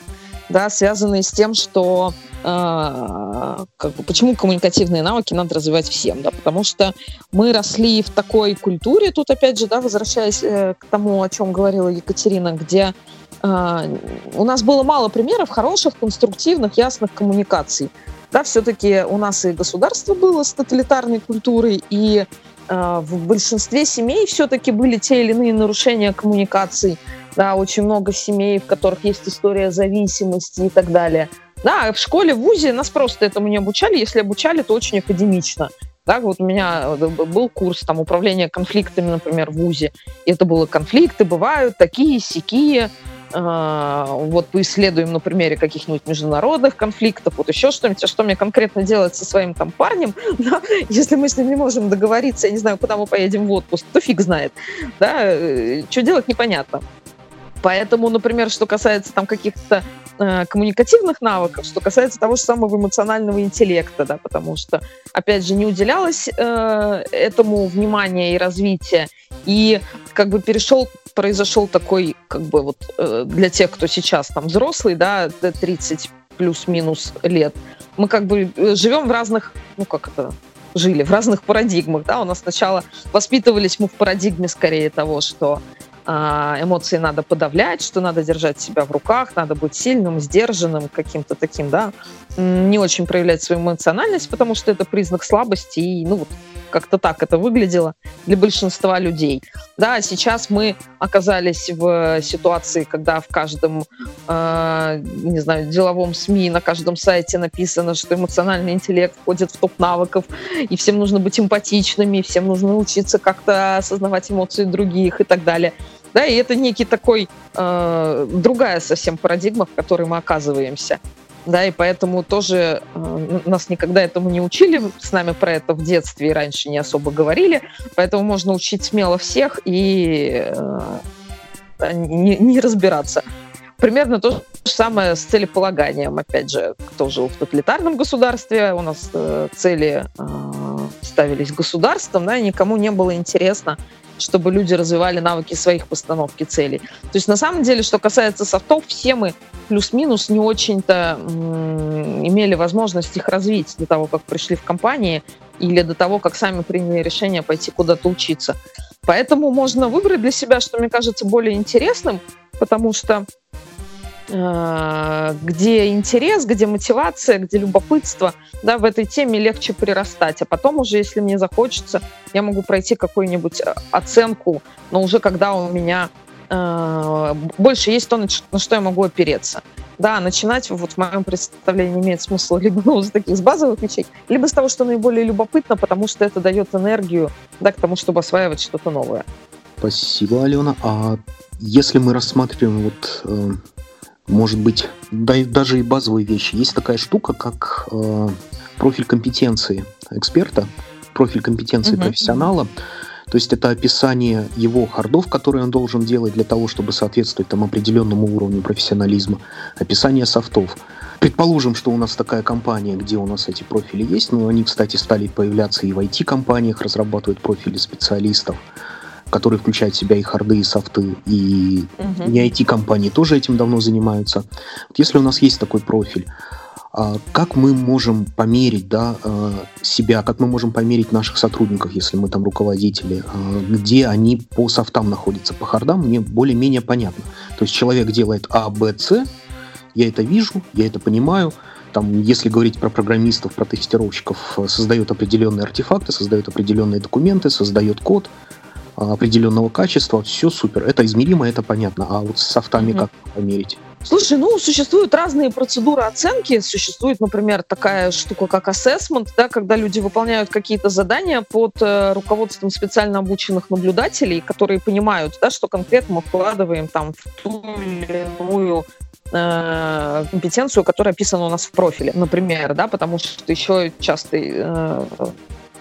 да, связанные с тем, что э, как бы, почему коммуникативные навыки надо развивать всем, да, потому что мы росли в такой культуре, тут опять же, да, возвращаясь э, к тому, о чем говорила Екатерина, где у нас было мало примеров хороших, конструктивных, ясных коммуникаций. Да, все-таки у нас и государство было с тоталитарной культурой, и э, в большинстве семей все-таки были те или иные нарушения коммуникаций да, очень много семей, в которых есть история зависимости и так далее. Да, в школе, в ВУЗе нас просто этому не обучали, если обучали, то очень академично. Да, вот у меня э, был курс там управления конфликтами, например, в ВУЗе. И это было конфликты, бывают такие, сякие. Э, вот поисследуем на примере каких-нибудь международных конфликтов, вот еще что-нибудь, а что мне конкретно делать со своим там парнем, [laughs] да, если мы с ним не можем договориться, я не знаю, куда мы поедем в отпуск, то фиг знает, да, э, что делать непонятно. Поэтому, например, что касается там каких-то э, коммуникативных навыков, что касается того же самого эмоционального интеллекта, да, потому что, опять же, не уделялось э, этому внимания и развития, и как бы перешел, произошел такой, как бы вот э, для тех, кто сейчас там взрослый, да, 30 плюс-минус лет, мы как бы э, живем в разных, ну как это, жили в разных парадигмах. Да? У нас сначала воспитывались мы в парадигме скорее того, что эмоции надо подавлять, что надо держать себя в руках, надо быть сильным, сдержанным, каким-то таким, да, не очень проявлять свою эмоциональность, потому что это признак слабости, и, ну, вот, как-то так это выглядело для большинства людей. Да, сейчас мы оказались в ситуации, когда в каждом, э, не знаю, деловом СМИ, на каждом сайте написано, что эмоциональный интеллект входит в топ навыков, и всем нужно быть эмпатичными, всем нужно учиться как-то осознавать эмоции других и так далее. Да, и это некий такой э, другая совсем парадигма, в которой мы оказываемся. Да, и поэтому тоже э, нас никогда этому не учили, с нами про это в детстве и раньше не особо говорили, поэтому можно учить смело всех и э, не, не разбираться. Примерно то же самое с целеполаганием. Опять же, кто жил в тоталитарном государстве, у нас э, цели э, ставились государством, да, и никому не было интересно, чтобы люди развивали навыки своих постановки целей. То есть на самом деле, что касается софтов, все мы плюс-минус не очень-то имели возможность их развить до того, как пришли в компании или до того, как сами приняли решение пойти куда-то учиться. Поэтому можно выбрать для себя, что мне кажется более интересным, потому что где интерес, где мотивация, где любопытство, да, в этой теме легче прирастать. А потом уже, если мне захочется, я могу пройти какую-нибудь э, оценку, но уже когда у меня э, больше есть то, на что я могу опереться. Да, начинать вот в моем представлении имеет смысл [laughs] либо ну, с таких с базовых вещей, либо с того, что наиболее любопытно, потому что это дает энергию да, к тому, чтобы осваивать что-то новое. Спасибо, Алена. А если мы рассматриваем вот э, может быть, да, даже и базовые вещи. Есть такая штука, как э, профиль компетенции эксперта, профиль компетенции uh-huh. профессионала. То есть это описание его хардов, которые он должен делать для того, чтобы соответствовать там, определенному уровню профессионализма, описание софтов. Предположим, что у нас такая компания, где у нас эти профили есть, но они, кстати, стали появляться и в IT-компаниях, разрабатывают профили специалистов который включает в себя и харды, и софты, и угу. не IT-компании тоже этим давно занимаются. Вот если у нас есть такой профиль, а, как мы можем померить да, а, себя, как мы можем померить наших сотрудников, если мы там руководители, а, где они по софтам находятся, по хардам, мне более-менее понятно. То есть человек делает А, Б, С, я это вижу, я это понимаю, там, если говорить про программистов, про тестировщиков, создает определенные артефакты, создает определенные документы, создает код, определенного качества, все супер. Это измеримо, это понятно. А вот с софтами угу. как померить? Слушай, ну, существуют разные процедуры оценки. Существует, например, такая штука, как assessment, да, когда люди выполняют какие-то задания под э, руководством специально обученных наблюдателей, которые понимают, да, что конкретно мы вкладываем там в ту или иную э, компетенцию, которая описана у нас в профиле, например, да, потому что еще часто э,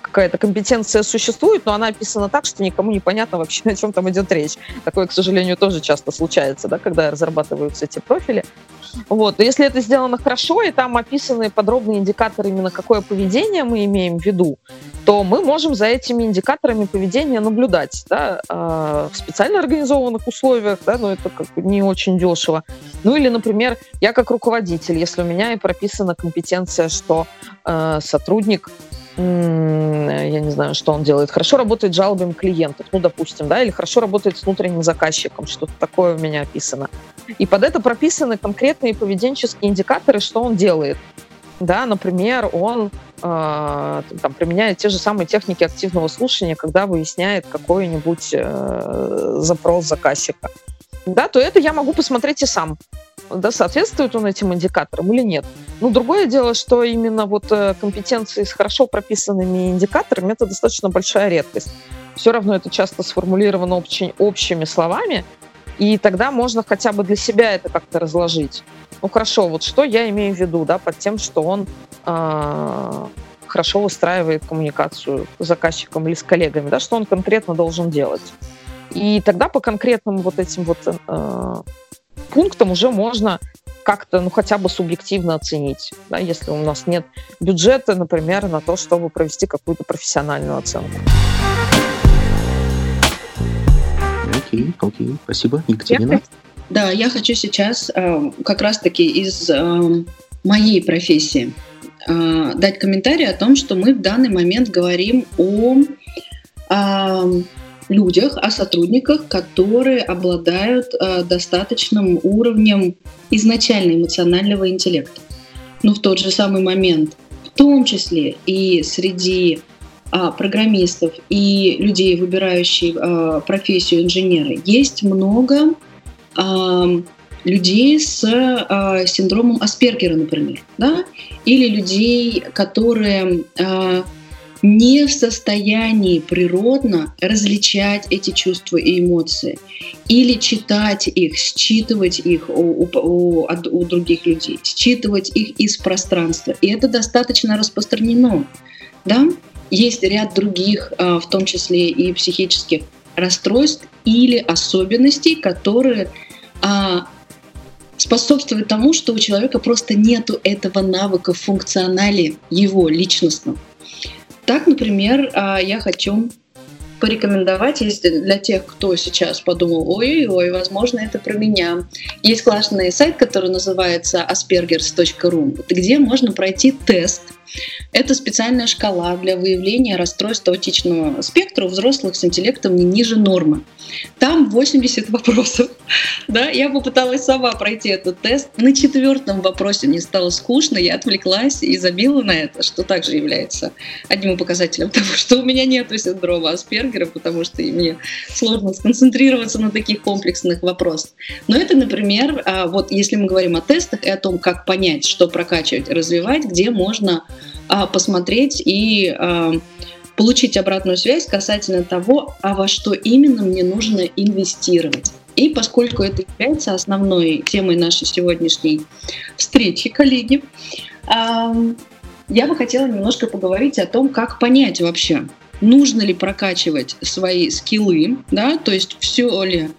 какая-то компетенция существует, но она описана так, что никому не понятно вообще, [laughs] о чем там идет речь. Такое, к сожалению, тоже часто случается, да, когда разрабатываются эти профили. Вот. Но если это сделано хорошо, и там описаны подробные индикаторы, именно какое поведение мы имеем в виду, то мы можем за этими индикаторами поведения наблюдать да, э, в специально организованных условиях, да, но это как бы не очень дешево. Ну или, например, я как руководитель, если у меня и прописана компетенция, что э, сотрудник я не знаю, что он делает, хорошо работает с жалобами клиентов, ну, допустим, да, или хорошо работает с внутренним заказчиком, что-то такое у меня описано. И под это прописаны конкретные поведенческие индикаторы, что он делает. Да, например, он э, там, применяет те же самые техники активного слушания, когда выясняет какой-нибудь э, запрос заказчика. Да, то это я могу посмотреть и сам да, соответствует он этим индикаторам или нет. Ну, другое дело, что именно вот э, компетенции с хорошо прописанными индикаторами – это достаточно большая редкость. Все равно это часто сформулировано очень общими словами, и тогда можно хотя бы для себя это как-то разложить. Ну, хорошо, вот что я имею в виду, да, под тем, что он э, хорошо выстраивает коммуникацию с заказчиком или с коллегами, да, что он конкретно должен делать. И тогда по конкретным вот этим вот э, пунктам уже можно как-то, ну, хотя бы субъективно оценить, да, если у нас нет бюджета, например, на то, чтобы провести какую-то профессиональную оценку. Окей, окей, спасибо. Екатерина? Да, я хочу сейчас э, как раз-таки из э, моей профессии э, дать комментарий о том, что мы в данный момент говорим о э, людях, о сотрудниках, которые обладают э, достаточным уровнем изначально эмоционального интеллекта. Но в тот же самый момент, в том числе и среди а, программистов и людей, выбирающих а, профессию инженера, есть много а, людей с а, синдромом Аспергера, например, да? или людей, которые а, не в состоянии природно различать эти чувства и эмоции, или читать их, считывать их у, у, у, у других людей, считывать их из пространства. И это достаточно распространено. Да? Есть ряд других, а, в том числе и психических расстройств или особенностей, которые а, способствуют тому, что у человека просто нету этого навыка в функционале его личностном. Так, например, а, я хочу порекомендовать, если для тех, кто сейчас подумал, ой-ой, возможно, это про меня. Есть классный сайт, который называется aspergers.ru, где можно пройти тест. Это специальная шкала для выявления расстройства аутичного спектра у взрослых с интеллектом не ниже нормы. Там 80 [laughs] вопросов. Да, я попыталась сама пройти этот тест. На четвертом вопросе мне стало скучно, я отвлеклась и забила на это, что также является одним показателем [laughs] того, что у меня нет синдрома Аспергера, потому что мне сложно сконцентрироваться на таких комплексных вопросах. Но это, например, а, вот если мы говорим о тестах и о том, как понять, что прокачивать, развивать, где можно а, посмотреть и а, получить обратную связь касательно того, а во что именно мне нужно инвестировать. И поскольку это является основной темой нашей сегодняшней встречи, коллеги, я бы хотела немножко поговорить о том, как понять вообще, нужно ли прокачивать свои скиллы, да, то есть все ли?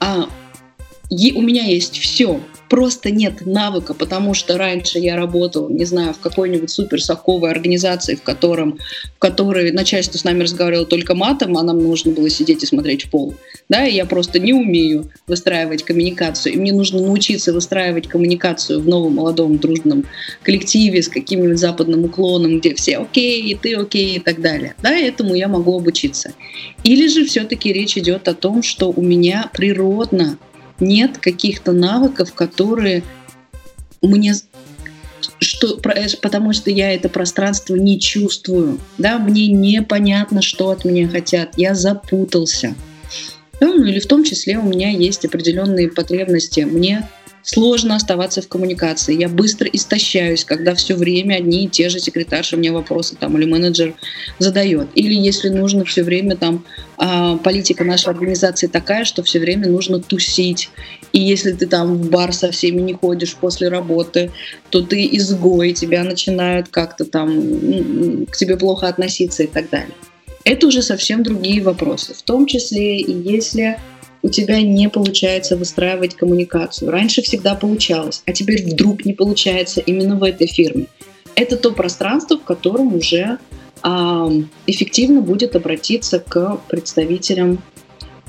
А, у меня есть все просто нет навыка, потому что раньше я работал, не знаю, в какой-нибудь суперсовковой организации, в, котором, в которой начальство с нами разговаривало только матом, а нам нужно было сидеть и смотреть в пол. Да, я просто не умею выстраивать коммуникацию, и мне нужно научиться выстраивать коммуникацию в новом молодом дружном коллективе с каким-нибудь западным уклоном, где все окей, и ты окей, и так далее. Да, этому я могу обучиться. Или же все-таки речь идет о том, что у меня природно нет каких-то навыков, которые мне что, потому что я это пространство не чувствую, да, мне непонятно, что от меня хотят, я запутался. Ну, или в том числе у меня есть определенные потребности, мне сложно оставаться в коммуникации. Я быстро истощаюсь, когда все время одни и те же секретарши мне вопросы там или менеджер задает. Или если нужно все время там а, политика нашей организации такая, что все время нужно тусить. И если ты там в бар со всеми не ходишь после работы, то ты изгой, тебя начинают как-то там к тебе плохо относиться и так далее. Это уже совсем другие вопросы, в том числе и если у тебя не получается выстраивать коммуникацию. Раньше всегда получалось, а теперь вдруг не получается именно в этой фирме. Это то пространство, в котором уже а, эффективно будет обратиться к представителям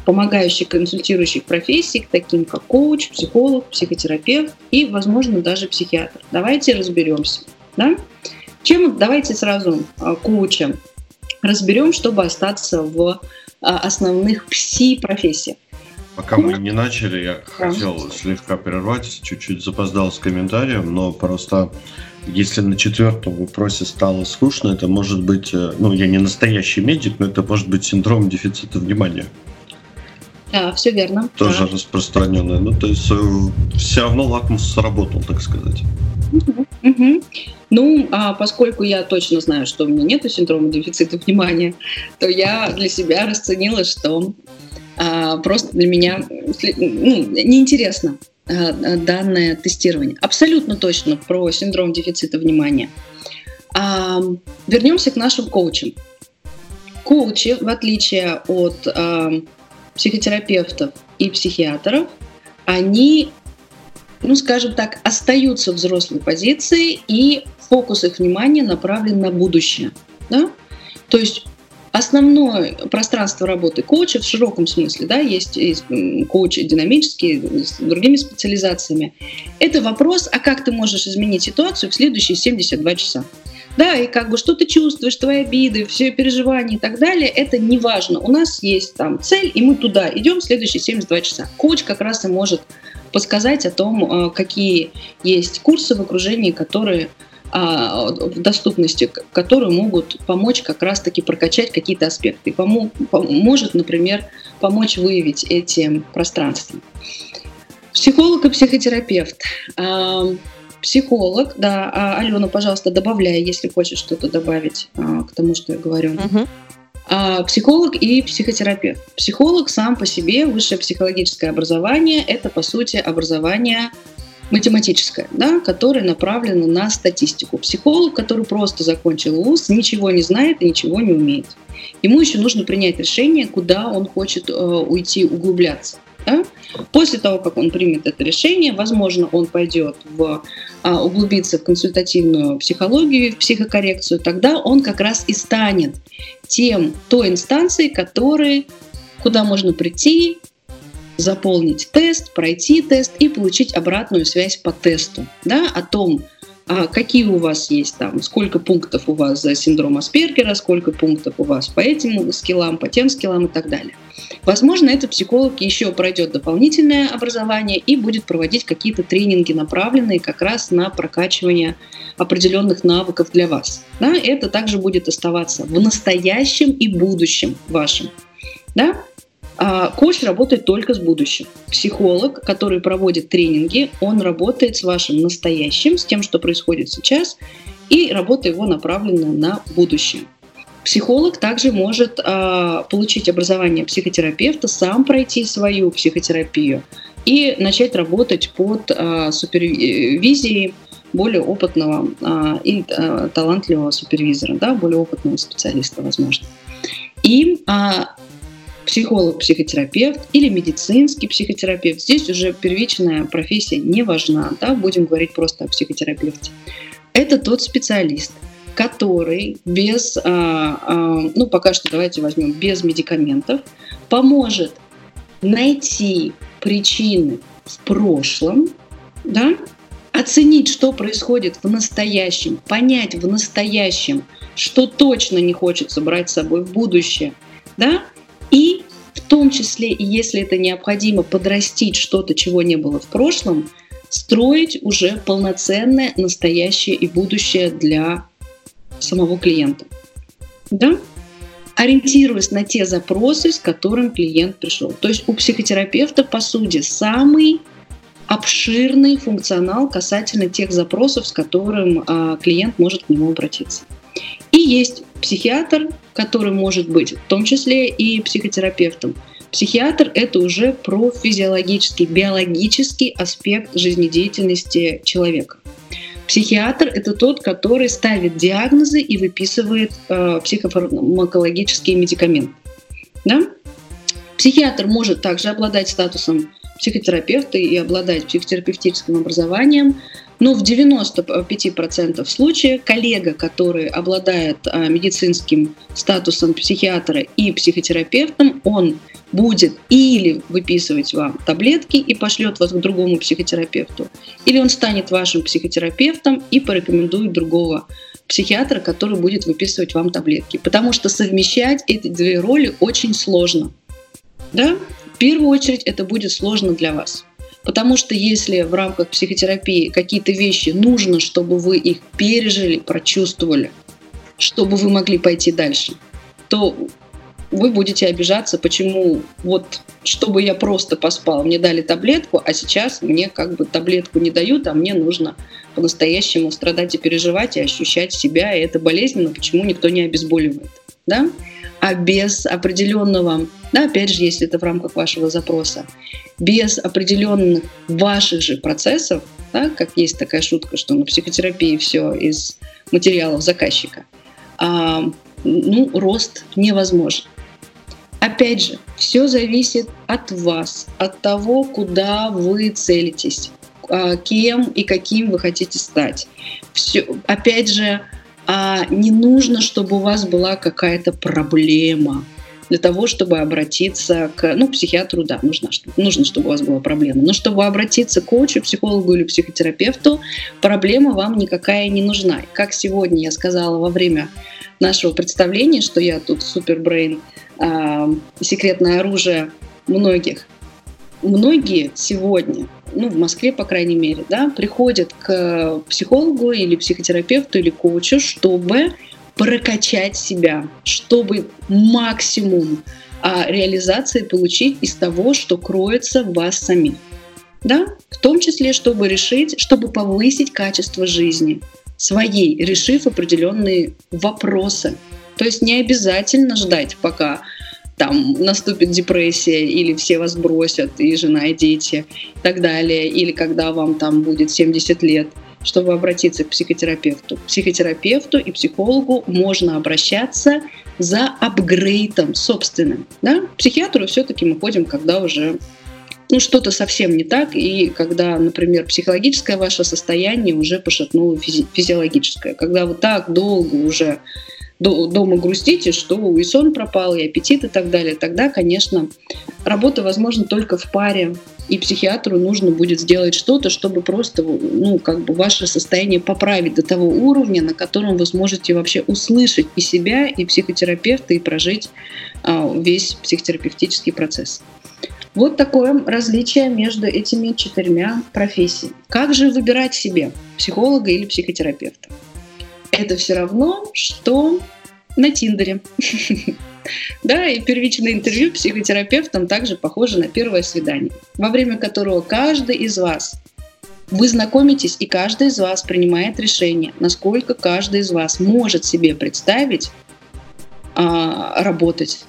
помогающих, консультирующих профессий, таким как коуч, психолог, психотерапевт и, возможно, даже психиатр. Давайте разберемся. Да? Чем давайте сразу а, коучем разберем, чтобы остаться в а, основных пси-профессиях. Пока мы не начали, я да. хотел слегка прервать, чуть-чуть запоздал с комментарием, но просто если на четвертом вопросе стало скучно, это может быть, э, ну, я не настоящий медик, но это может быть синдром дефицита внимания. Да, все верно. Тоже да. распространенное. Ну, то есть э, все равно лакмус сработал, так сказать. Угу, угу. Ну, а поскольку я точно знаю, что у меня нет синдрома дефицита внимания, то я для себя расценила, что а, просто для меня ну, неинтересно а, данное тестирование. Абсолютно точно про синдром дефицита внимания. А, вернемся к нашим коучам. Коучи, в отличие от а, психотерапевтов и психиатров, они, ну скажем так, остаются взрослой позиции и фокус их внимания направлен на будущее. Да? То есть основное пространство работы коуча в широком смысле, да, есть, есть коучи динамические с другими специализациями. Это вопрос, а как ты можешь изменить ситуацию в следующие 72 часа? Да, и как бы что ты чувствуешь, твои обиды, все переживания и так далее, это не важно. У нас есть там цель, и мы туда идем в следующие 72 часа. Коуч как раз и может подсказать о том, э, какие есть курсы в окружении, которые а, в доступности, которые могут помочь как раз-таки прокачать какие-то аспекты. Помо может, например, помочь выявить эти пространства. Психолог и психотерапевт. А, психолог, да, а, Алена, пожалуйста, добавляй, если хочешь что-то добавить к тому, что я говорю. Угу. Психолог и психотерапевт. Психолог сам по себе, высшее психологическое образование, это, по сути, образование математическое, да, которое направлено на статистику. Психолог, который просто закончил вуз, ничего не знает и ничего не умеет. Ему еще нужно принять решение, куда он хочет э, уйти, углубляться. Да? После того, как он примет это решение, возможно, он пойдет в, а, углубиться в консультативную психологию, в психокоррекцию, тогда он как раз и станет тем, той инстанцией, который, куда можно прийти, заполнить тест, пройти тест и получить обратную связь по тесту да, о том, а какие у вас есть там, сколько пунктов у вас за синдром Аспергера, сколько пунктов у вас по этим скиллам, по тем скиллам и так далее. Возможно, этот психолог еще пройдет дополнительное образование и будет проводить какие-то тренинги, направленные как раз на прокачивание определенных навыков для вас. Да, это также будет оставаться в настоящем и будущем вашем. Да? А коуч работает только с будущим. Психолог, который проводит тренинги, он работает с вашим настоящим, с тем, что происходит сейчас, и работа его направлена на будущее. Психолог также может э, получить образование психотерапевта, сам пройти свою психотерапию и начать работать под э, супервизией более опытного э, и э, талантливого супервизора, да, более опытного специалиста, возможно. И психолог, психотерапевт или медицинский психотерапевт. Здесь уже первичная профессия не важна, да, будем говорить просто о психотерапевте. Это тот специалист, который без, а, а, ну пока что давайте возьмем без медикаментов, поможет найти причины в прошлом, да, оценить, что происходит в настоящем, понять в настоящем, что точно не хочется брать с собой в будущее, да, и в том числе, если это необходимо, подрастить что-то, чего не было в прошлом, строить уже полноценное настоящее и будущее для самого клиента. Да? Ориентируясь на те запросы, с которым клиент пришел. То есть у психотерапевта, по сути, самый обширный функционал касательно тех запросов, с которым а, клиент может к нему обратиться. И есть психиатр, который может быть в том числе и психотерапевтом. Психиатр – это уже про физиологический, биологический аспект жизнедеятельности человека. Психиатр – это тот, который ставит диагнозы и выписывает э, психофармакологические медикаменты. Да? Психиатр может также обладать статусом психотерапевта и обладать психотерапевтическим образованием, но в 95% случаев коллега, который обладает а, медицинским статусом психиатра и психотерапевтом, он будет или выписывать вам таблетки и пошлет вас к другому психотерапевту, или он станет вашим психотерапевтом и порекомендует другого психиатра, который будет выписывать вам таблетки. Потому что совмещать эти две роли очень сложно. Да? В первую очередь это будет сложно для вас. Потому что если в рамках психотерапии какие-то вещи нужно, чтобы вы их пережили, прочувствовали, чтобы вы могли пойти дальше, то вы будете обижаться, почему вот чтобы я просто поспал, мне дали таблетку, а сейчас мне как бы таблетку не дают, а мне нужно по-настоящему страдать и переживать и ощущать себя, и это болезненно, почему никто не обезболивает, да? А без определенного, да, опять же, если это в рамках вашего запроса, без определенных ваших же процессов, да, как есть такая шутка, что на психотерапии все из материалов заказчика, а, ну, рост невозможен. Опять же, все зависит от вас, от того, куда вы целитесь, а, кем и каким вы хотите стать. Все, опять же, а не нужно, чтобы у вас была какая-то проблема для того, чтобы обратиться к, ну, психиатру, да, нужно, нужно, чтобы у вас была проблема. Но чтобы обратиться к коучу, психологу или психотерапевту, проблема вам никакая не нужна. Как сегодня я сказала во время нашего представления, что я тут супербрейн, э, секретное оружие многих. Многие сегодня, ну, в Москве, по крайней мере, да, приходят к психологу или психотерапевту или коучу, чтобы прокачать себя, чтобы максимум а, реализации получить из того, что кроется в вас самих. Да? В том числе, чтобы решить, чтобы повысить качество жизни своей, решив определенные вопросы. То есть не обязательно ждать, пока там наступит депрессия, или все вас бросят, и жена, и дети, и так далее, или когда вам там будет 70 лет – чтобы обратиться к психотерапевту. К психотерапевту и психологу можно обращаться за апгрейдом собственным. Да? К психиатру все-таки мы ходим, когда уже ну, что-то совсем не так, и когда, например, психологическое ваше состояние уже пошатнуло физи- физиологическое, когда вы так долго уже дома грустите, что и сон пропал, и аппетит и так далее, тогда, конечно, работа возможна только в паре, и психиатру нужно будет сделать что-то, чтобы просто, ну, как бы ваше состояние поправить до того уровня, на котором вы сможете вообще услышать и себя, и психотерапевта, и прожить а, весь психотерапевтический процесс. Вот такое различие между этими четырьмя профессиями. Как же выбирать себе психолога или психотерапевта? [laughs] это все равно, что на Тиндере. [laughs] Да, и первичное интервью психотерапевтом также похоже на первое свидание, во время которого каждый из вас вы знакомитесь, и каждый из вас принимает решение, насколько каждый из вас может себе представить а, работать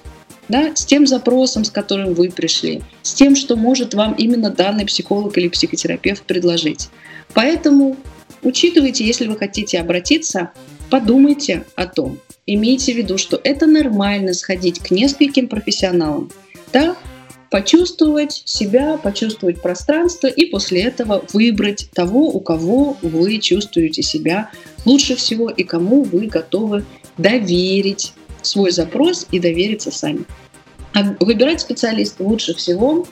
да, с тем запросом, с которым вы пришли, с тем, что может вам именно данный психолог или психотерапевт предложить. Поэтому Учитывайте, если вы хотите обратиться, подумайте о том, имейте в виду, что это нормально сходить к нескольким профессионалам, да, почувствовать себя, почувствовать пространство и после этого выбрать того, у кого вы чувствуете себя лучше всего и кому вы готовы доверить свой запрос и довериться сами. А выбирать специалиста лучше всего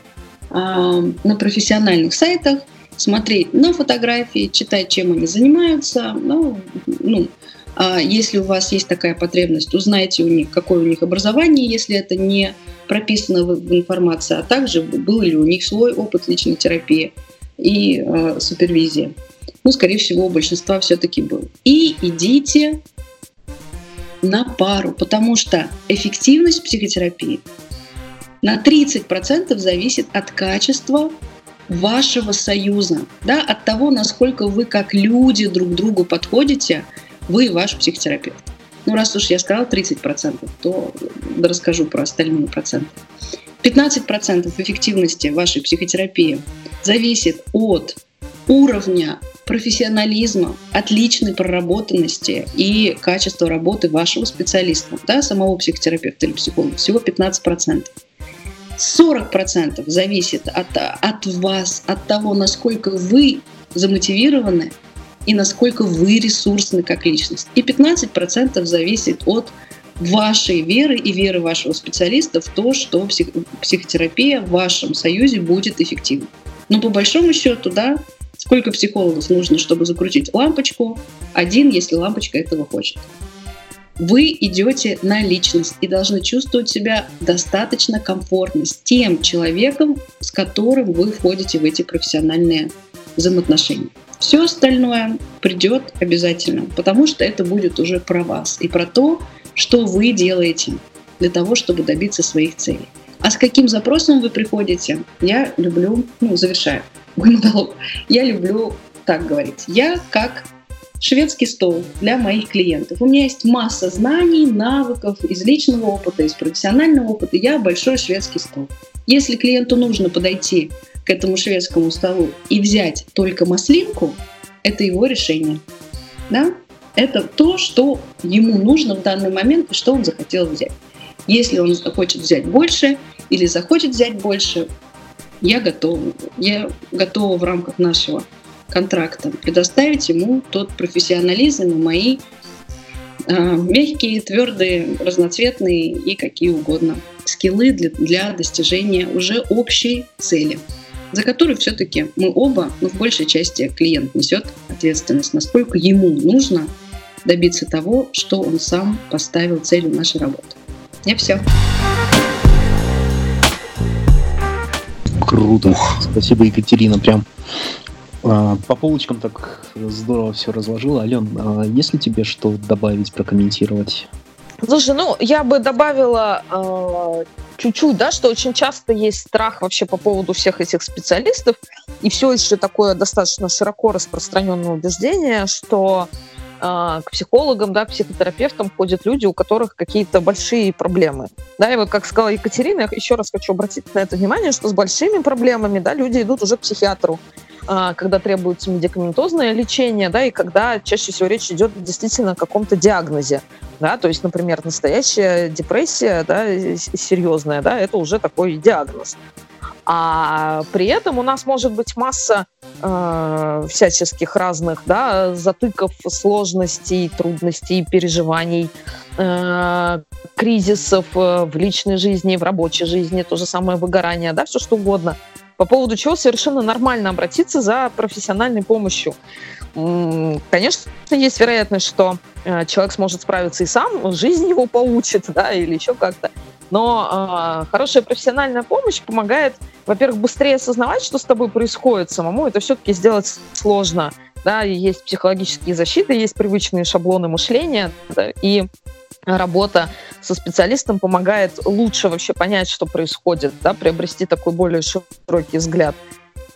э, на профессиональных сайтах, смотреть на фотографии, читать, чем они занимаются. Ну, ну, а если у вас есть такая потребность, узнайте у них, какое у них образование, если это не прописано в, информации, а также был ли у них свой опыт личной терапии и э, супервизии. Ну, скорее всего, у большинства все-таки был. И идите на пару, потому что эффективность психотерапии на 30% зависит от качества вашего союза, да, от того, насколько вы как люди друг другу подходите, вы и ваш психотерапевт. Ну, раз уж я сказала 30%, то расскажу про остальные проценты. 15% эффективности вашей психотерапии зависит от уровня профессионализма, отличной проработанности и качества работы вашего специалиста, да, самого психотерапевта или психолога. Всего 15%. 40% зависит от, от вас, от того, насколько вы замотивированы и насколько вы ресурсны как личность. И 15% зависит от вашей веры и веры вашего специалиста в то, что псих, психотерапия в вашем союзе будет эффективна. Но по большому счету, да, сколько психологов нужно, чтобы закрутить лампочку? Один, если лампочка этого хочет вы идете на личность и должны чувствовать себя достаточно комфортно с тем человеком, с которым вы входите в эти профессиональные взаимоотношения. Все остальное придет обязательно, потому что это будет уже про вас и про то, что вы делаете для того, чтобы добиться своих целей. А с каким запросом вы приходите, я люблю, ну, завершаю мой я люблю так говорить. Я как шведский стол для моих клиентов. У меня есть масса знаний, навыков из личного опыта, из профессионального опыта. Я большой шведский стол. Если клиенту нужно подойти к этому шведскому столу и взять только маслинку, это его решение. Да? Это то, что ему нужно в данный момент и что он захотел взять. Если он хочет взять больше или захочет взять больше, я готова. Я готова в рамках нашего контракта, предоставить ему тот профессионализм и мои Мягкие, твердые, разноцветные и какие угодно. Скиллы для, для достижения уже общей цели, за которую все-таки мы оба, но в большей части клиент несет ответственность, насколько ему нужно добиться того, что он сам поставил целью нашей работы. Я все. Круто. Спасибо, Екатерина. Прям по полочкам так здорово все разложила. Ален, а если тебе что добавить, прокомментировать? Слушай, ну я бы добавила э, чуть-чуть, да, что очень часто есть страх вообще по поводу всех этих специалистов, и все еще такое достаточно широко распространенное убеждение, что к психологам, да, психотерапевтам ходят люди, у которых какие-то большие проблемы. Да, и вот как сказала Екатерина, я еще раз хочу обратить на это внимание, что с большими проблемами, да, люди идут уже к психиатру. А, когда требуется медикаментозное лечение, да, и когда чаще всего речь идет действительно о каком-то диагнозе, да, то есть, например, настоящая депрессия, да, серьезная, да, это уже такой диагноз. А при этом у нас может быть масса э, всяческих разных да, затыков, сложностей, трудностей, переживаний, э, кризисов э, в личной жизни, в рабочей жизни, то же самое выгорание, да, все что угодно – по поводу чего совершенно нормально обратиться за профессиональной помощью. Конечно, есть вероятность, что э, человек сможет справиться и сам, жизнь его поучит, да, или еще как-то. Но э, хорошая профессиональная помощь помогает, во-первых, быстрее осознавать, что с тобой происходит самому. Это все-таки сделать сложно. Да, есть психологические защиты, есть привычные шаблоны мышления, да, и работа со специалистом помогает лучше вообще понять, что происходит, да, приобрести такой более широкий взгляд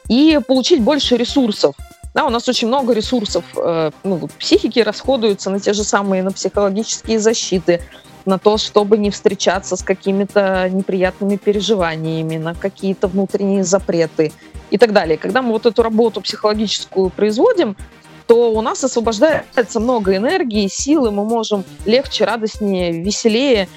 и получить больше ресурсов. Да, у нас очень много ресурсов э, ну, психики расходуются на те же самые на психологические защиты, на то, чтобы не встречаться с какими-то неприятными переживаниями, на какие-то внутренние запреты и так далее. Когда мы вот эту работу психологическую производим, то у нас освобождается много энергии, силы, мы можем легче, радостнее, веселее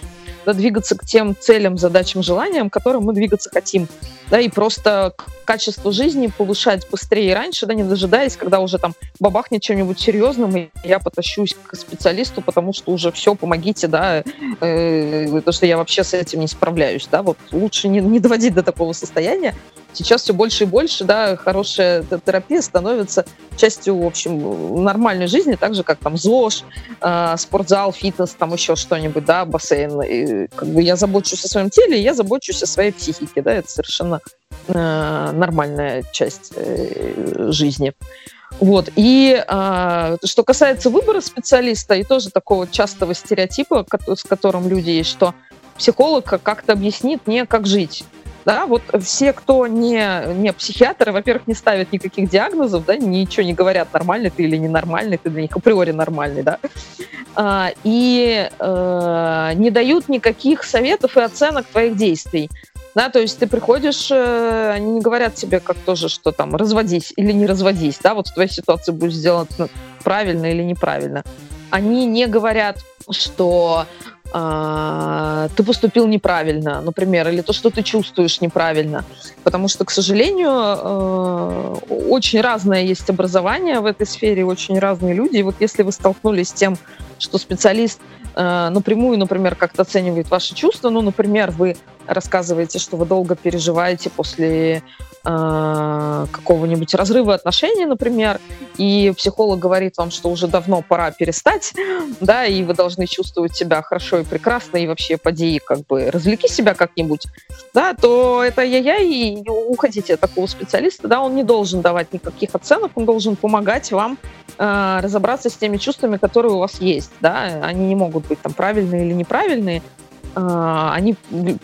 да, двигаться к тем целям, задачам, желаниям, к которым мы двигаться хотим. Да, и просто качество жизни повышать быстрее и раньше, да, не дожидаясь, когда уже там бабахнет чем-нибудь серьезным, и я потащусь к специалисту, потому что уже все, помогите, да, э, потому что я вообще с этим не справляюсь, да, вот лучше не, не доводить до такого состояния, сейчас все больше и больше, да, хорошая терапия становится частью, в общем, нормальной жизни, так же, как там ЗОЖ, э, спортзал, фитнес, там еще что-нибудь, да, бассейн. И, как бы я забочусь о своем теле, я забочусь о своей психике, да, это совершенно э, нормальная часть э, жизни. Вот. И э, что касается выбора специалиста, и тоже такого частого стереотипа, с которым люди есть, что психолог как-то объяснит мне, как жить. Да, вот все, кто не, не психиатры, во-первых, не ставят никаких диагнозов, да, ничего не говорят, нормальный ты или ненормальный, ты для них априори нормальный, да, а, и э, не дают никаких советов и оценок твоих действий. Да, то есть ты приходишь, э, они не говорят тебе как тоже, что там разводись или не разводись, да, вот в твоей ситуации будет сделано правильно или неправильно. Они не говорят, что а, ты поступил неправильно, например, или то, что ты чувствуешь неправильно. Потому что, к сожалению, э, очень разное есть образование в этой сфере, очень разные люди. И вот если вы столкнулись с тем, что специалист э, напрямую, например, как-то оценивает ваши чувства, ну, например, вы рассказываете, что вы долго переживаете после э, какого-нибудь разрыва отношений, например, и психолог говорит вам, что уже давно пора перестать, [laughs] да, и вы должны чувствовать себя хорошо и прекрасно, и вообще поди, как бы, развлеки себя как-нибудь, да, то это я-я, и уходите от такого специалиста, да, он не должен давать никаких оценок, он должен помогать вам э, разобраться с теми чувствами, которые у вас есть, да, они не могут быть там правильные или неправильные, они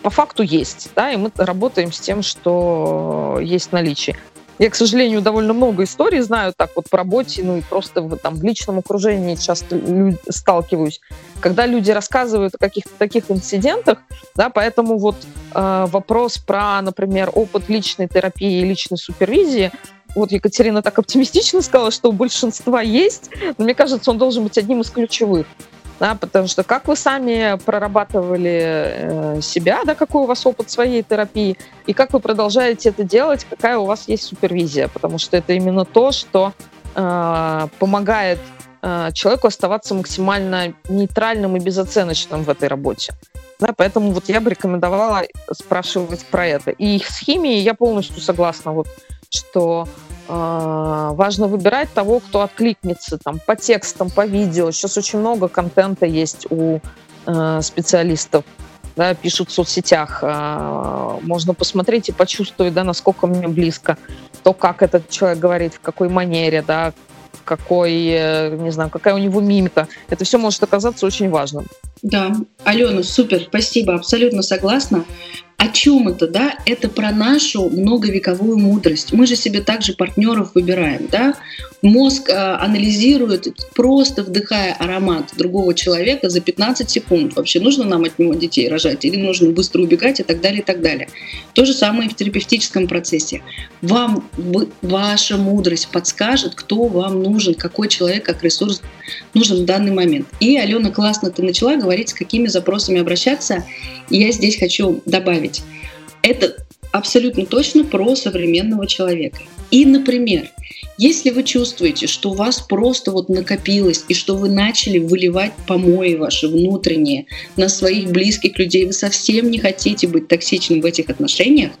по факту есть, да, и мы работаем с тем, что есть в наличии. Я, к сожалению, довольно много историй знаю так вот по работе, ну и просто в, там, в личном окружении часто сталкиваюсь, когда люди рассказывают о каких-то таких инцидентах, да, поэтому вот э, вопрос про, например, опыт личной терапии и личной супервизии, вот Екатерина так оптимистично сказала, что у большинства есть, но мне кажется, он должен быть одним из ключевых да, потому что как вы сами прорабатывали э, себя, да, какой у вас опыт своей терапии, и как вы продолжаете это делать, какая у вас есть супервизия, потому что это именно то, что э, помогает э, человеку оставаться максимально нейтральным и безоценочным в этой работе. Да, поэтому вот я бы рекомендовала спрашивать про это. И с химией я полностью согласна, вот, что э, важно выбирать того, кто откликнется там, по текстам, по видео. Сейчас очень много контента есть у э, специалистов, да, пишут в соцсетях. Э, можно посмотреть и почувствовать, да, насколько мне близко то, как этот человек говорит, в какой манере, да, какой, э, не знаю, какая у него мимика. Это все может оказаться очень важным. Да, Алена, супер, спасибо, абсолютно согласна. О чем это, да? Это про нашу многовековую мудрость. Мы же себе также партнеров выбираем, да? Мозг э, анализирует, просто вдыхая аромат другого человека за 15 секунд. Вообще нужно нам от него детей рожать или нужно быстро убегать и так далее, и так далее. То же самое и в терапевтическом процессе. Вам ваша мудрость подскажет, кто вам нужен, какой человек как ресурс нужен в данный момент. И, Алена, классно ты начала говорить, с какими запросами обращаться. И я здесь хочу добавить. Это абсолютно точно про современного человека. И, например, если вы чувствуете, что у вас просто вот накопилось, и что вы начали выливать помои ваши внутренние на своих близких людей, вы совсем не хотите быть токсичным в этих отношениях,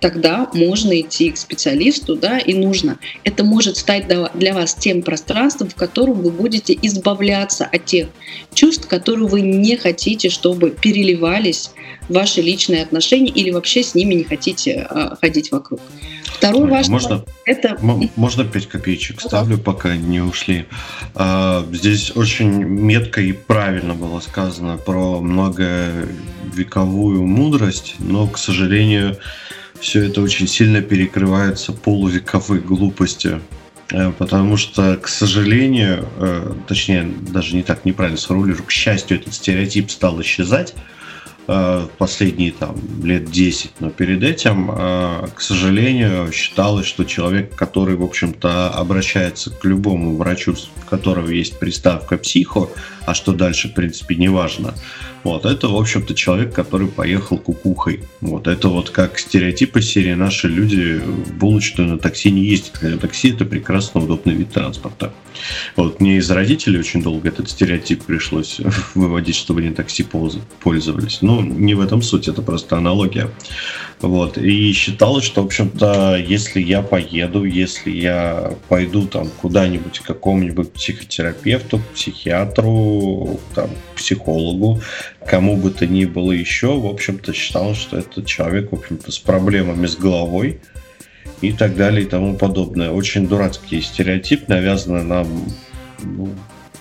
тогда можно идти к специалисту, да, и нужно. Это может стать для вас тем пространством, в котором вы будете избавляться от тех чувств, которые вы не хотите, чтобы переливались в ваши личные отношения или вообще с ними не хотите а, ходить вокруг. Второй Ой, важный можно, это... Можно 5 копеечек ставлю, пока не ушли. А, здесь очень метко и правильно было сказано про многовековую мудрость, но, к сожалению, все это очень сильно перекрывается полувековой глупостью. Э, потому что, к сожалению, э, точнее, даже не так неправильно сформулирую, к счастью, этот стереотип стал исчезать э, последние там, лет 10, но перед этим, к сожалению, считалось, что человек, который, в общем-то, обращается к любому врачу, у которого есть приставка «психо», а что дальше, в принципе, не важно, вот, это, в общем-то, человек, который поехал кукухой. Вот, это вот как стереотипы серии «Наши люди в булочную на такси не ездят», хотя такси – это прекрасно удобный вид транспорта. Вот, мне из родителей очень долго этот стереотип пришлось [laughs] выводить, чтобы они такси пользовались. Ну, не в этом суть, это просто аналогия. Вот. И считалось, что, в общем-то, если я поеду, если я пойду там куда-нибудь к какому-нибудь психотерапевту, психиатру, там, психологу, кому бы то ни было еще, в общем-то, считалось, что это человек, в общем-то, с проблемами с головой и так далее и тому подобное. Очень дурацкий стереотип, навязанный нам, ну,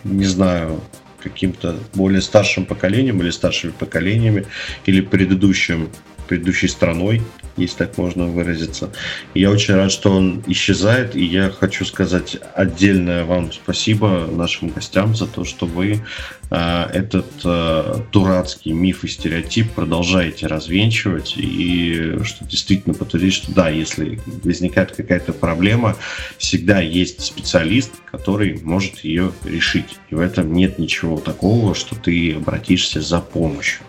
не знаю, каким-то более старшим поколением или старшими поколениями или предыдущим предыдущей страной, если так можно выразиться. Я очень рад, что он исчезает, и я хочу сказать отдельное вам спасибо нашим гостям за то, что вы э, этот э, дурацкий миф и стереотип продолжаете развенчивать, и что действительно подтвердить, что да, если возникает какая-то проблема, всегда есть специалист, который может ее решить. И в этом нет ничего такого, что ты обратишься за помощью.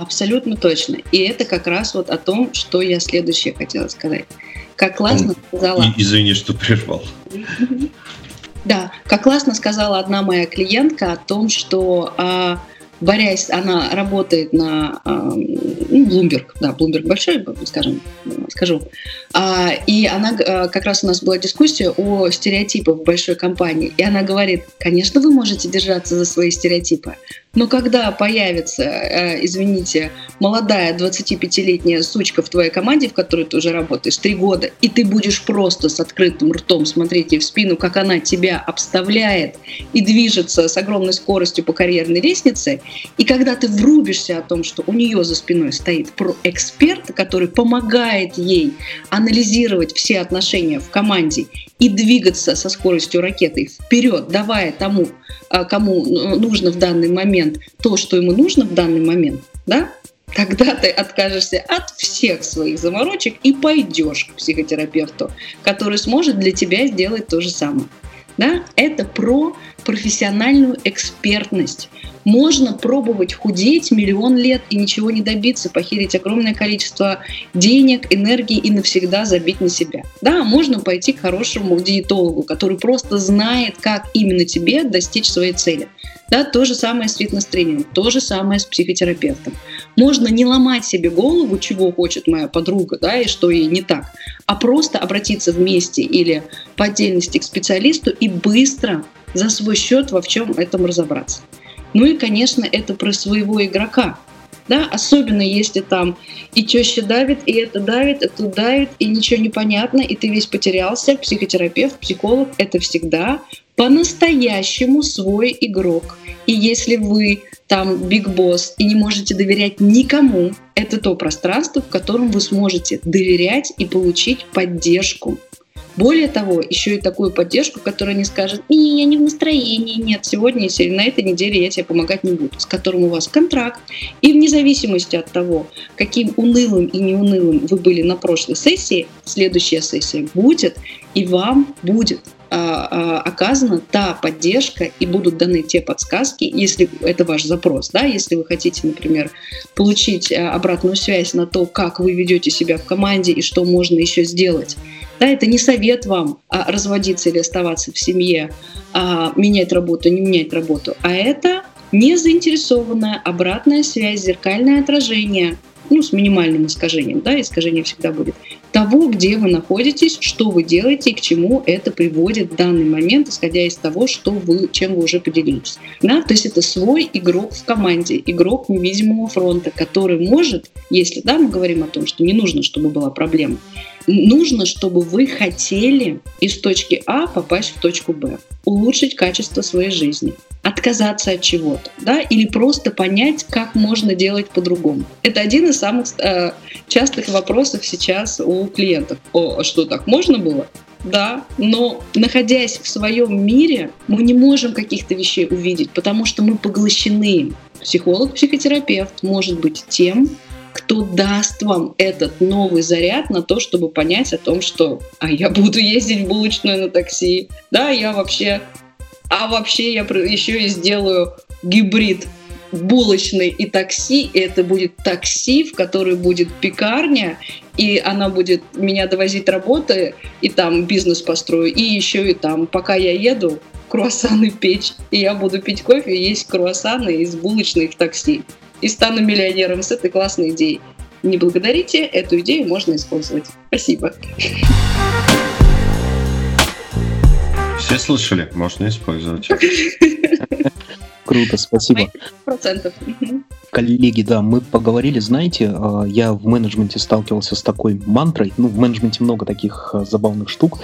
Абсолютно точно. И это как раз вот о том, что я следующее хотела сказать. Как классно сказала... И, извини, что прервал. Да, как классно сказала одна моя клиентка о том, что а, борясь, она работает на а, ну, Bloomberg, да, Bloomberg большой, скажем, скажу. А, и она, как раз у нас была дискуссия о стереотипах в большой компании, и она говорит, конечно, вы можете держаться за свои стереотипы, но когда появится, э, извините, молодая 25-летняя сучка в твоей команде, в которой ты уже работаешь три года, и ты будешь просто с открытым ртом смотреть ей в спину, как она тебя обставляет и движется с огромной скоростью по карьерной лестнице, и когда ты врубишься о том, что у нее за спиной стоит эксперт, который помогает ей анализировать все отношения в команде и двигаться со скоростью ракеты вперед, давая тому, а, кому нужно в данный момент то, что ему нужно в данный момент, да, тогда ты откажешься от всех своих заморочек и пойдешь к психотерапевту, который сможет для тебя сделать то же самое. Да? Это про профессиональную экспертность. Можно пробовать худеть миллион лет и ничего не добиться, похерить огромное количество денег, энергии и навсегда забить на себя. Да, можно пойти к хорошему диетологу, который просто знает, как именно тебе достичь своей цели. Да, то же самое с фитнес-тренером, то же самое с психотерапевтом. Можно не ломать себе голову, чего хочет моя подруга, да, и что ей не так, а просто обратиться вместе или по отдельности к специалисту и быстро за свой счет во всем этом разобраться. Ну и, конечно, это про своего игрока. Да, особенно если там и теща давит, и это давит, это давит, и ничего не понятно, и ты весь потерялся. Психотерапевт, психолог — это всегда по-настоящему свой игрок. И если вы там биг босс и не можете доверять никому, это то пространство, в котором вы сможете доверять и получить поддержку. Более того, еще и такую поддержку, которая не скажет, не, я не в настроении, нет, сегодня или на этой неделе я тебе помогать не буду, с которым у вас контракт. И вне зависимости от того, каким унылым и неунылым вы были на прошлой сессии, следующая сессия будет, и вам будет оказана та поддержка и будут даны те подсказки, если это ваш запрос, да, если вы хотите, например, получить а, обратную связь на то, как вы ведете себя в команде и что можно еще сделать. Да, это не совет вам а, разводиться или оставаться в семье, а, менять работу, не менять работу, а это незаинтересованная обратная связь, зеркальное отражение – ну, с минимальным искажением, да, искажение всегда будет, того, где вы находитесь, что вы делаете и к чему это приводит в данный момент, исходя из того, что вы, чем вы уже поделились. Да? То есть это свой игрок в команде, игрок невидимого фронта, который может, если да, мы говорим о том, что не нужно, чтобы была проблема, нужно, чтобы вы хотели из точки А попасть в точку Б, улучшить качество своей жизни, отказаться от чего-то, да, или просто понять, как можно делать по-другому. Это один из самых э, частых вопросов сейчас у клиентов. О, а что так можно было? Да, но находясь в своем мире, мы не можем каких-то вещей увидеть, потому что мы поглощены. Психолог, психотерапевт может быть тем, кто даст вам этот новый заряд на то, чтобы понять о том, что а я буду ездить в булочную на такси, да, я вообще а вообще я еще и сделаю гибрид булочный и такси, и это будет такси, в которой будет пекарня, и она будет меня довозить работы, и там бизнес построю, и еще и там, пока я еду, круассаны печь, и я буду пить кофе и есть круассаны из булочной в такси. И стану миллионером с этой классной идеей. Не благодарите, эту идею можно использовать. Спасибо. Все слышали? Можно использовать. [laughs] Круто, спасибо. Процентов. Коллеги, да, мы поговорили, знаете, а, я в менеджменте сталкивался с такой мантрой, ну, в менеджменте много таких а, забавных штук,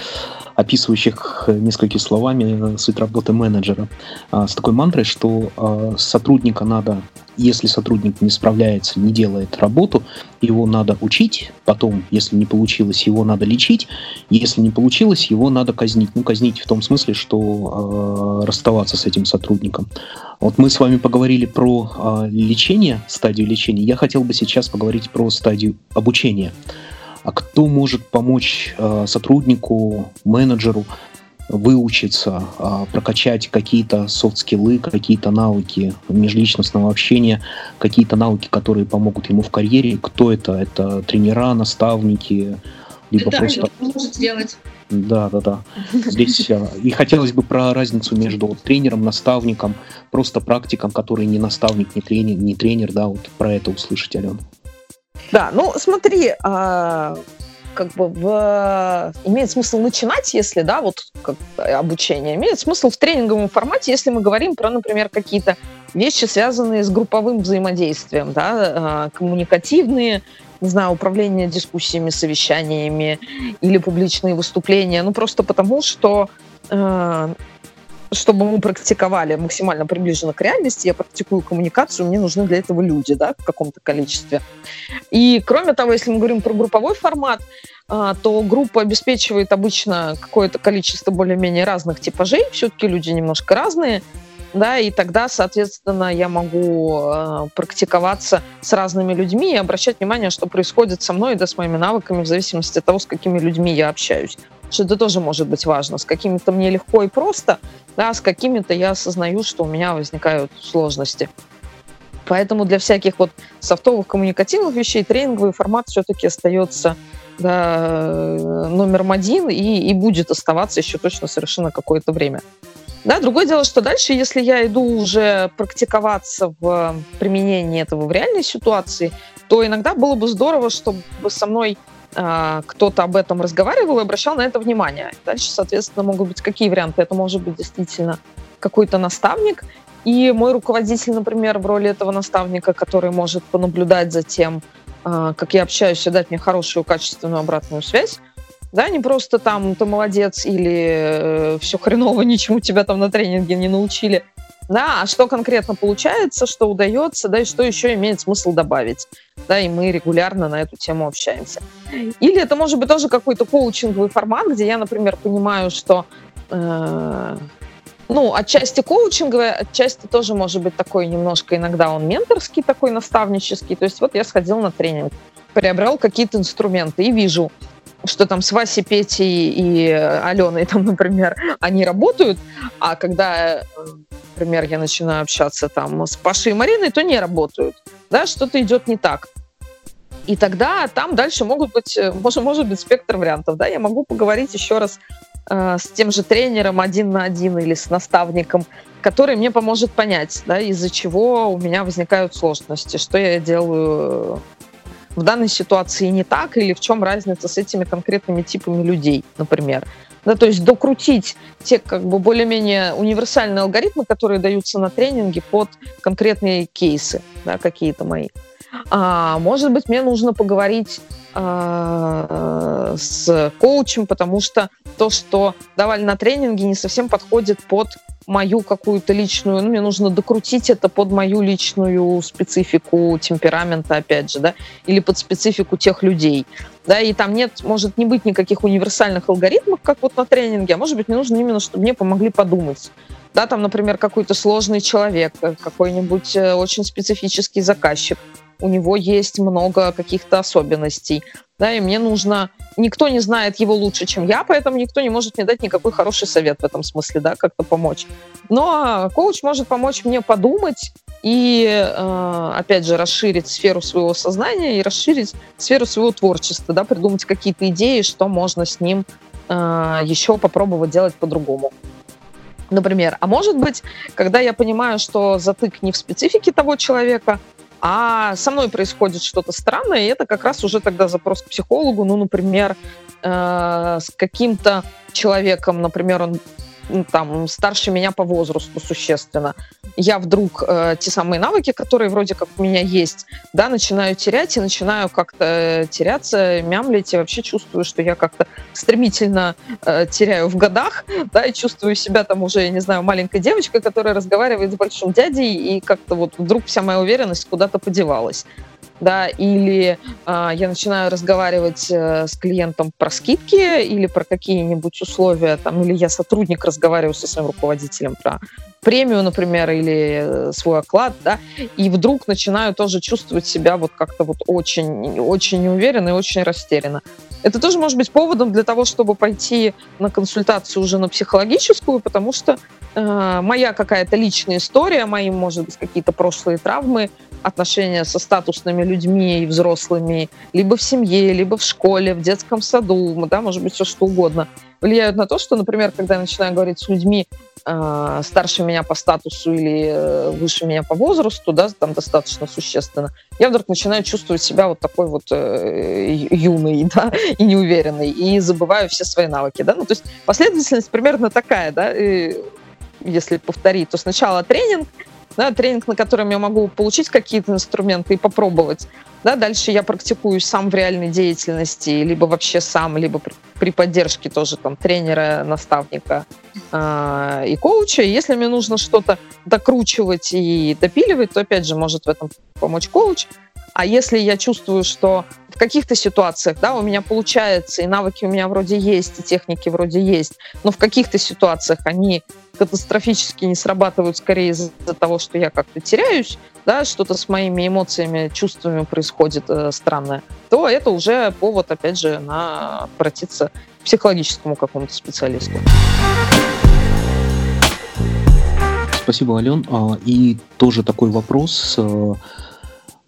описывающих несколькими словами суть работы менеджера, а, с такой мантрой, что сотрудника надо если сотрудник не справляется, не делает работу, его надо учить, потом, если не получилось, его надо лечить, если не получилось, его надо казнить. Ну, казнить в том смысле, что э, расставаться с этим сотрудником. Вот мы с вами поговорили про э, лечение, стадию лечения. Я хотел бы сейчас поговорить про стадию обучения. А кто может помочь э, сотруднику, менеджеру выучиться, а, прокачать какие-то софт-скиллы, какие-то навыки межличностного общения, какие-то навыки, которые помогут ему в карьере. Кто это? Это тренера, наставники, либо да, просто... может сделать. Да, да, да. Здесь а, и хотелось бы про разницу между тренером, наставником, просто практиком, который не наставник, не тренер, не тренер, да, вот про это услышать, Алена. Да, ну смотри, а, как бы в... имеет смысл начинать, если, да, вот как обучение, имеет смысл в тренинговом формате, если мы говорим про, например, какие-то вещи, связанные с групповым взаимодействием, да, а, коммуникативные, не знаю, управление дискуссиями, совещаниями или публичные выступления, ну просто потому, что э, чтобы мы практиковали максимально приближенно к реальности, я практикую коммуникацию, мне нужны для этого люди, да, в каком-то количестве. И кроме того, если мы говорим про групповой формат, а, то группа обеспечивает обычно какое-то количество более-менее разных типажей, все-таки люди немножко разные, да, и тогда, соответственно, я могу э, практиковаться с разными людьми и обращать внимание, что происходит со мной, да, с моими навыками, в зависимости от того, с какими людьми я общаюсь. Что это тоже может быть важно. С какими-то мне легко и просто, да, с какими-то я осознаю, что у меня возникают сложности. Поэтому для всяких вот софтовых коммуникативных вещей тренинговый формат все-таки остается да, номером один и, и будет оставаться еще точно совершенно какое-то время. Да, другое дело, что дальше, если я иду уже практиковаться в применении этого в реальной ситуации, то иногда было бы здорово, чтобы со мной кто-то об этом разговаривал и обращал на это внимание. Дальше, соответственно, могут быть какие варианты. Это может быть действительно какой-то наставник, и мой руководитель, например, в роли этого наставника, который может понаблюдать за тем, э, как я общаюсь, и дать мне хорошую, качественную обратную связь, да, не просто там ты молодец или э, все хреново, [laughs] ничему тебя там на тренинге не научили. Да, а что конкретно получается, что удается, да, и что еще имеет смысл добавить. Да, и мы регулярно на эту тему общаемся. Или это может быть тоже какой-то коучинговый формат, где я, например, понимаю, что э, ну, отчасти коучинговый, отчасти тоже может быть такой немножко иногда он менторский, такой наставнический. То есть вот я сходил на тренинг, приобрел какие-то инструменты и вижу, что там с Васей, Петей и Аленой, там, [laughs] например, они работают, а когда, например, я начинаю общаться там с Пашей и Мариной, то не работают, да, что-то идет не так. И тогда там дальше могут быть, может, может быть спектр вариантов, да, я могу поговорить еще раз э, с тем же тренером один на один или с наставником, который мне поможет понять, да, из-за чего у меня возникают сложности, что я делаю в данной ситуации не так, или в чем разница с этими конкретными типами людей, например. Да, то есть докрутить те как бы более-менее универсальные алгоритмы, которые даются на тренинге под конкретные кейсы, да, какие-то мои. А, может быть, мне нужно поговорить а, с коучем, потому что то, что давали на тренинге, не совсем подходит под мою какую-то личную, ну, мне нужно докрутить это под мою личную специфику темперамента, опять же, да, или под специфику тех людей, да, и там нет, может не быть никаких универсальных алгоритмов, как вот на тренинге, а может быть, мне нужно именно, чтобы мне помогли подумать, да, там, например, какой-то сложный человек, какой-нибудь э, очень специфический заказчик, у него есть много каких-то особенностей, да, и мне нужно... Никто не знает его лучше, чем я, поэтому никто не может мне дать никакой хороший совет в этом смысле, да, как-то помочь. Но коуч может помочь мне подумать и, э, опять же, расширить сферу своего сознания и расширить сферу своего творчества, да, придумать какие-то идеи, что можно с ним э, еще попробовать делать по-другому. Например, а может быть, когда я понимаю, что затык не в специфике того человека, а со мной происходит что-то странное, и это как раз уже тогда запрос к психологу, ну, например, э, с каким-то человеком, например, он там, старше меня по возрасту существенно, я вдруг э, те самые навыки, которые вроде как у меня есть, да, начинаю терять и начинаю как-то теряться, мямлить, и вообще чувствую, что я как-то стремительно э, теряю в годах, да, и чувствую себя там уже, я не знаю, маленькой девочкой, которая разговаривает с большим дядей, и как-то вот вдруг вся моя уверенность куда-то подевалась да, или э, я начинаю разговаривать э, с клиентом про скидки или про какие-нибудь условия, там, или я сотрудник разговариваю со своим руководителем про премию, например, или э, свой оклад, да, и вдруг начинаю тоже чувствовать себя вот как-то вот очень, очень неуверенно и очень растерянно. Это тоже может быть поводом для того, чтобы пойти на консультацию уже на психологическую, потому что э, моя какая-то личная история, мои, может быть, какие-то прошлые травмы, отношения со статусными людьми и взрослыми, либо в семье, либо в школе, в детском саду, да, может быть, все что угодно, влияют на то, что, например, когда я начинаю говорить с людьми э, старше меня по статусу или э, выше меня по возрасту, да, там достаточно существенно, я вдруг начинаю чувствовать себя вот такой вот э, юной, [laughs] да, и неуверенной, и забываю все свои навыки, да, ну, то есть последовательность примерно такая, да, и если повторить, то сначала тренинг, да, тренинг, на котором я могу получить какие-то инструменты и попробовать. Да, дальше я практикую сам в реальной деятельности, либо вообще сам, либо при, поддержке тоже там тренера, наставника э, и коуча. Если мне нужно что-то докручивать и допиливать, то опять же может в этом помочь коуч. А если я чувствую, что в каких-то ситуациях, да, у меня получается, и навыки у меня вроде есть, и техники вроде есть, но в каких-то ситуациях они катастрофически не срабатывают скорее из-за того, что я как-то теряюсь, да, что-то с моими эмоциями, чувствами происходит э, странное, то это уже повод, опять же, на обратиться психологическому какому-то специалисту. Спасибо, Ален. А, и тоже такой вопрос э,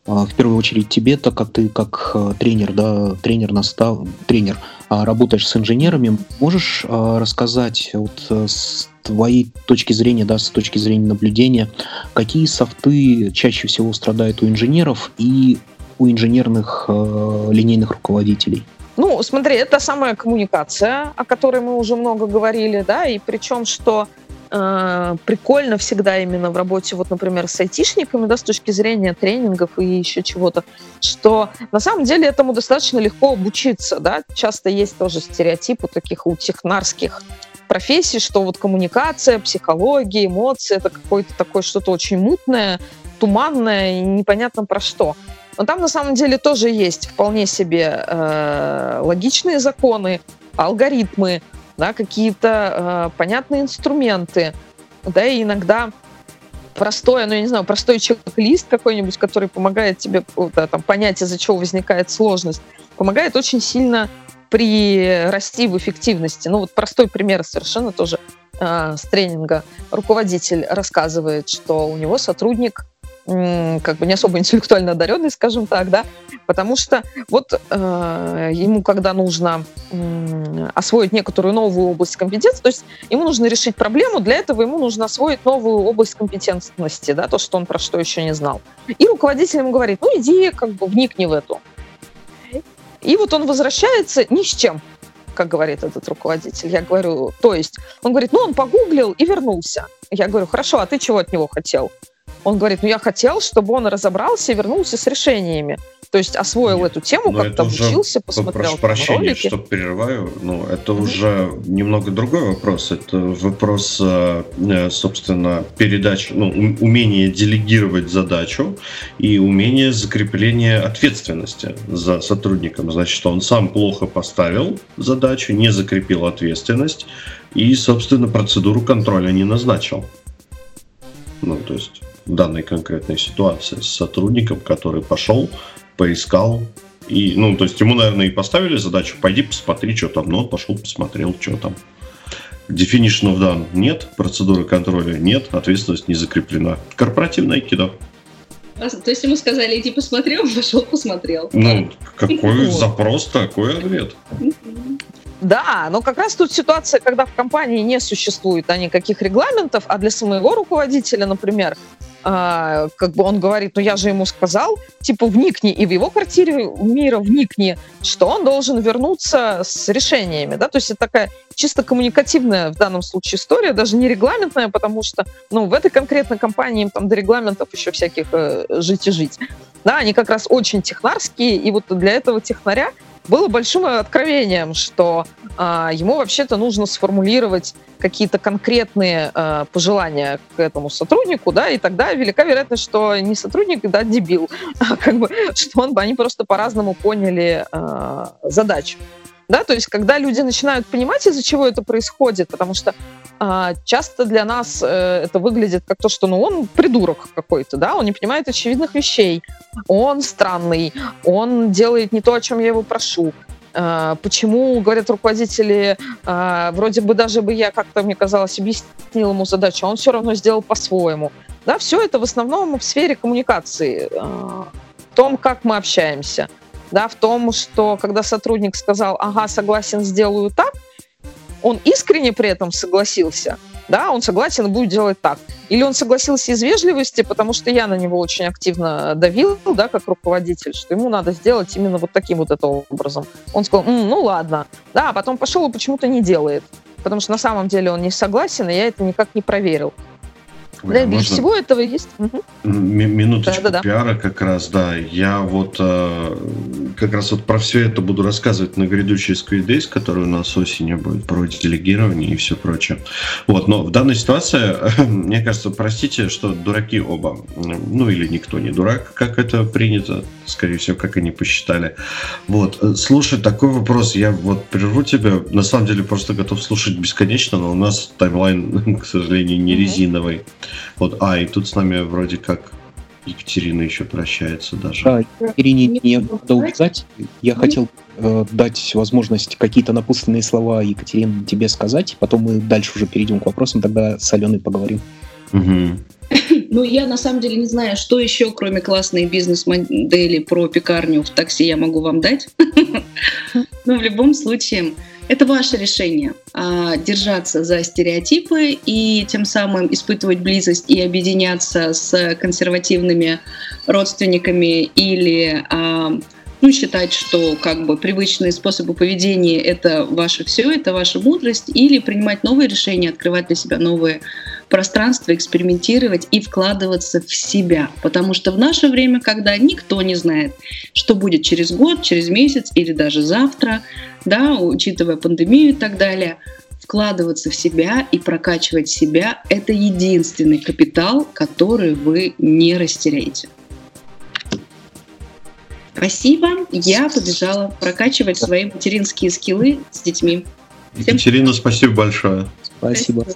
в первую очередь тебе, так как ты как э, тренер, да, тренер настав, тренер, а, работаешь с инженерами, можешь рассказать вот э, с твоей точки зрения, да, с точки зрения наблюдения, какие софты чаще всего страдают у инженеров и у инженерных э, линейных руководителей? Ну, смотри, это самая коммуникация, о которой мы уже много говорили, да, и причем, что э, прикольно всегда именно в работе, вот, например, с айтишниками, да, с точки зрения тренингов и еще чего-то, что на самом деле этому достаточно легко обучиться, да, часто есть тоже стереотипы таких у технарских профессий, что вот коммуникация, психология, эмоции, это какое-то такое что-то очень мутное, туманное и непонятно про что. Но там на самом деле тоже есть вполне себе э, логичные законы, алгоритмы, да, какие-то э, понятные инструменты, да, и иногда простой, ну, я не знаю, простой чек-лист какой-нибудь, который помогает тебе да, там, понять, из-за чего возникает сложность, помогает очень сильно прирасти в эффективности. Ну, вот простой пример совершенно тоже э, с тренинга. Руководитель рассказывает, что у него сотрудник как бы не особо интеллектуально одаренный, скажем так, да, потому что вот э, ему, когда нужно э, освоить некоторую новую область компетенции, то есть ему нужно решить проблему, для этого ему нужно освоить новую область компетентности, да, то, что он про что еще не знал. И руководитель ему говорит, ну иди как бы вникни в эту. И вот он возвращается ни с чем, как говорит этот руководитель. Я говорю, то есть, он говорит, ну он погуглил и вернулся. Я говорю, хорошо, а ты чего от него хотел? Он говорит, ну я хотел, чтобы он разобрался и вернулся с решениями. То есть освоил Нет, эту тему, как-то обучился, посмотрел прошу прощения, ролики. что перерываю, но это mm-hmm. уже немного другой вопрос. Это вопрос, э, э, собственно, передачи, ну, умение делегировать задачу и умение закрепления ответственности за сотрудником. Значит, он сам плохо поставил задачу, не закрепил ответственность и, собственно, процедуру контроля не назначил. Ну, то есть данной конкретной ситуации с сотрудником, который пошел, поискал, и, ну, то есть ему, наверное, и поставили задачу, пойди посмотри, что там, но он пошел, посмотрел, что там. Definition of done нет, процедуры контроля нет, ответственность не закреплена. Корпоративное кидо. А, то есть ему сказали, иди посмотри, он пошел, посмотрел. Ну, какой запрос, такой ответ. Да, но как раз тут ситуация, когда в компании не существует а никаких регламентов, а для самого руководителя, например, а, как бы он говорит, ну я же ему сказал, типа вникни и в его квартире мира вникни, что он должен вернуться с решениями, да, то есть это такая чисто коммуникативная в данном случае история, даже не регламентная, потому что, ну, в этой конкретной компании им там до регламентов еще всяких э, жить и жить. Да, они как раз очень технарские, и вот для этого технаря было большим откровением, что э, ему вообще-то нужно сформулировать какие-то конкретные э, пожелания к этому сотруднику, да, и тогда велика вероятность, что не сотрудник, да, дебил, [laughs] а как бы, что он, они просто по-разному поняли э, задачу. Да, то есть, когда люди начинают понимать, из-за чего это происходит, потому что часто для нас э, это выглядит как то, что ну, он придурок какой-то, да, он не понимает очевидных вещей, он странный, он делает не то, о чем я его прошу. А, почему, говорят руководители, а, вроде бы даже бы я как-то, мне казалось, объяснил ему задачу, а он все равно сделал по-своему. Да, все это в основном в сфере коммуникации, а, в том, как мы общаемся, да, в том, что когда сотрудник сказал, ага, согласен, сделаю так, он искренне при этом согласился, да, он согласен будет делать так. Или он согласился из вежливости, потому что я на него очень активно давил, да, как руководитель, что ему надо сделать именно вот таким вот это образом. Он сказал, М, ну ладно, да, а потом пошел и почему-то не делает, потому что на самом деле он не согласен, и я это никак не проверил. Да, для всего этого есть. Угу. Минуточку да, да, да. пиара как раз, да. Я вот э, как раз вот про все это буду рассказывать на грядущей Squid Days, который у нас осенью будет, про делегирование и все прочее. Вот, но в данной ситуации, [laughs] мне кажется, простите, что дураки оба. Ну или никто не дурак, как это принято, скорее всего, как они посчитали. Вот, э, слушай, такой вопрос, я вот прерву тебя, на самом деле просто готов слушать бесконечно, но у нас таймлайн, [laughs] к сожалению, не резиновый. Вот, а, и тут с нами вроде как Екатерина еще прощается даже. Да, Ирине не надо убегать. Я хотел э, дать возможность какие-то напутственные слова, Екатерине, тебе сказать. Потом мы дальше уже перейдем к вопросам, тогда с Аленой поговорим. Угу. [coughs] Ну, я на самом деле не знаю, что еще, кроме классной бизнес-модели про пекарню в такси я могу вам дать. [laughs] Но в любом случае, это ваше решение а, держаться за стереотипы и тем самым испытывать близость и объединяться с консервативными родственниками или а, ну, считать, что как бы привычные способы поведения это ваше все, это ваша мудрость, или принимать новые решения, открывать для себя новые пространства, экспериментировать и вкладываться в себя. Потому что в наше время, когда никто не знает, что будет через год, через месяц или даже завтра, да, учитывая пандемию и так далее, вкладываться в себя и прокачивать себя – это единственный капитал, который вы не растеряете. Спасибо. Я побежала прокачивать свои материнские скиллы с детьми. Всем Екатерина, спасибо большое. Спасибо.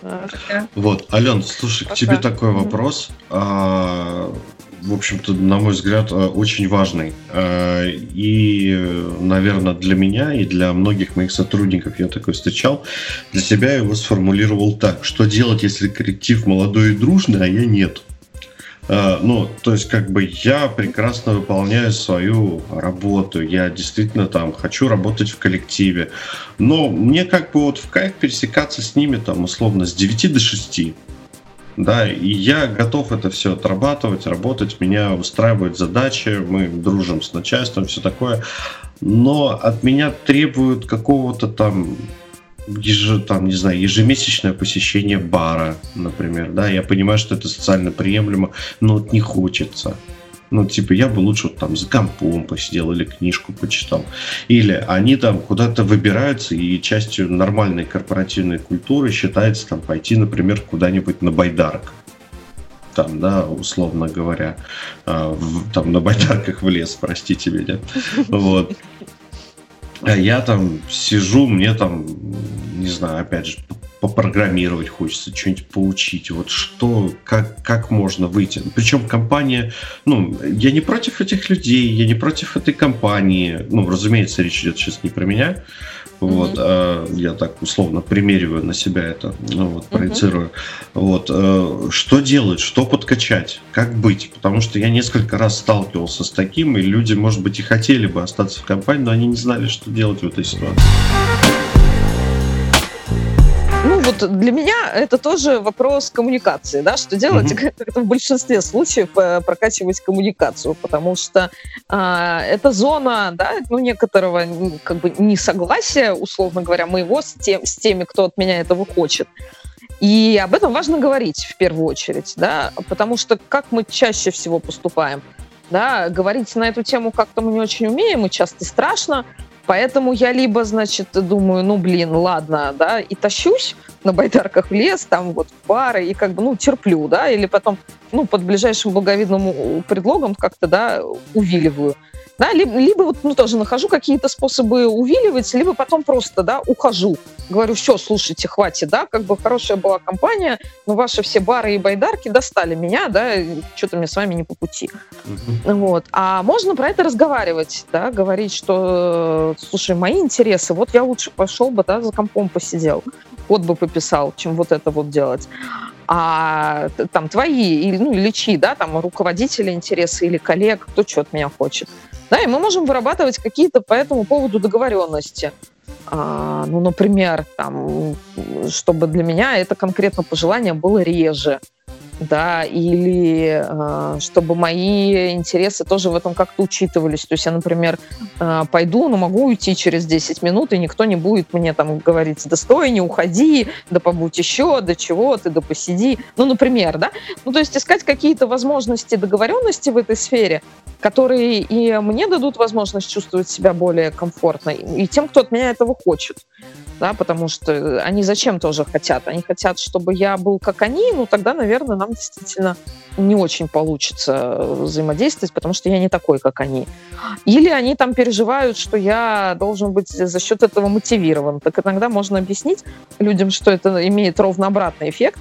Вот, Ален, слушай, к тебе такой вопрос. А, в общем-то, на мой взгляд, а, очень важный. А, и, наверное, для меня и для многих моих сотрудников я такой встречал. Для себя его сформулировал так. Что делать, если коллектив молодой и дружный, а я нет? Э, ну, то есть, как бы я прекрасно выполняю свою работу, я действительно там хочу работать в коллективе, но мне как бы вот в кайф пересекаться с ними там условно с 9 до 6. Да, и я готов это все отрабатывать, работать, меня устраивают задачи, мы дружим с начальством, все такое. Но от меня требуют какого-то там еж, там, не знаю, ежемесячное посещение бара, например, да, я понимаю, что это социально приемлемо, но вот не хочется. Ну, типа, я бы лучше вот там за компом посидел или книжку почитал. Или они там куда-то выбираются, и частью нормальной корпоративной культуры считается там пойти, например, куда-нибудь на байдарок там, да, условно говоря, в, там на байдарках в лес, простите меня. Вот. А я там сижу, мне там, не знаю, опять же, попрограммировать хочется, что-нибудь поучить. Вот что, как, как можно выйти. Причем компания, ну, я не против этих людей, я не против этой компании. Ну, разумеется, речь идет сейчас не про меня. Вот, э, я так условно примериваю на себя это, ну, вот, проецирую. Вот, э, что делать, что подкачать, как быть? Потому что я несколько раз сталкивался с таким, и люди, может быть, и хотели бы остаться в компании, но они не знали, что делать в этой ситуации. Для меня это тоже вопрос коммуникации, да, что делать mm-hmm. [laughs] это в большинстве случаев э, прокачивать коммуникацию, потому что э, это зона, да, ну некоторого как бы несогласия, условно говоря, моего с, тем, с теми, кто от меня этого хочет. И об этом важно говорить в первую очередь, да, потому что как мы чаще всего поступаем, да, говорить на эту тему как-то мы не очень умеем, и часто страшно, Поэтому я либо, значит, думаю, ну, блин, ладно, да, и тащусь на байдарках в лес, там вот в бары, и как бы, ну, терплю, да, или потом, ну, под ближайшим благовидным предлогом как-то, да, увиливаю. Да, либо, либо вот, ну, тоже нахожу какие-то способы увиливать, либо потом просто, да, ухожу. Говорю, все, слушайте, хватит, да, как бы хорошая была компания, но ваши все бары и байдарки достали меня, да, что-то мне с вами не по пути. Uh-huh. Вот. А можно про это разговаривать, да, говорить, что, слушай, мои интересы, вот я лучше пошел бы, да, за компом посидел, код бы пописал, чем вот это вот делать а там твои или, ну, или чьи, да, там руководители интересы или коллег, кто что от меня хочет. Да, и мы можем вырабатывать какие-то по этому поводу договоренности. А, ну, например, там, чтобы для меня это конкретно пожелание было реже да, или э, чтобы мои интересы тоже в этом как-то учитывались. То есть я, например, э, пойду, но могу уйти через 10 минут, и никто не будет мне там говорить, да стой, не уходи, да побудь еще, да чего ты, да посиди. Ну, например, да. Ну, то есть искать какие-то возможности договоренности в этой сфере, которые и мне дадут возможность чувствовать себя более комфортно, и тем, кто от меня этого хочет да, потому что они зачем тоже хотят? Они хотят, чтобы я был как они, ну тогда, наверное, нам действительно не очень получится взаимодействовать, потому что я не такой, как они. Или они там переживают, что я должен быть за счет этого мотивирован. Так иногда можно объяснить людям, что это имеет ровно обратный эффект.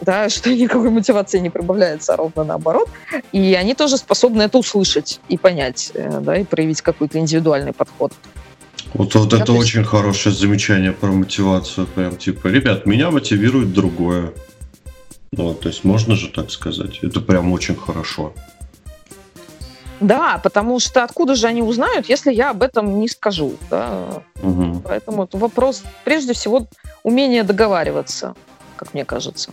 да, [laughs] что никакой мотивации не прибавляется, а ровно наоборот. И они тоже способны это услышать и понять, э, да, и проявить какой-то индивидуальный подход. Вот, вот это очень хорошее замечание про мотивацию. Прям типа, ребят, меня мотивирует другое. Ну, то есть можно же так сказать. Это прям очень хорошо. Да, потому что откуда же они узнают, если я об этом не скажу? Да? Угу. Поэтому это вопрос, прежде всего, умения договариваться, как мне кажется.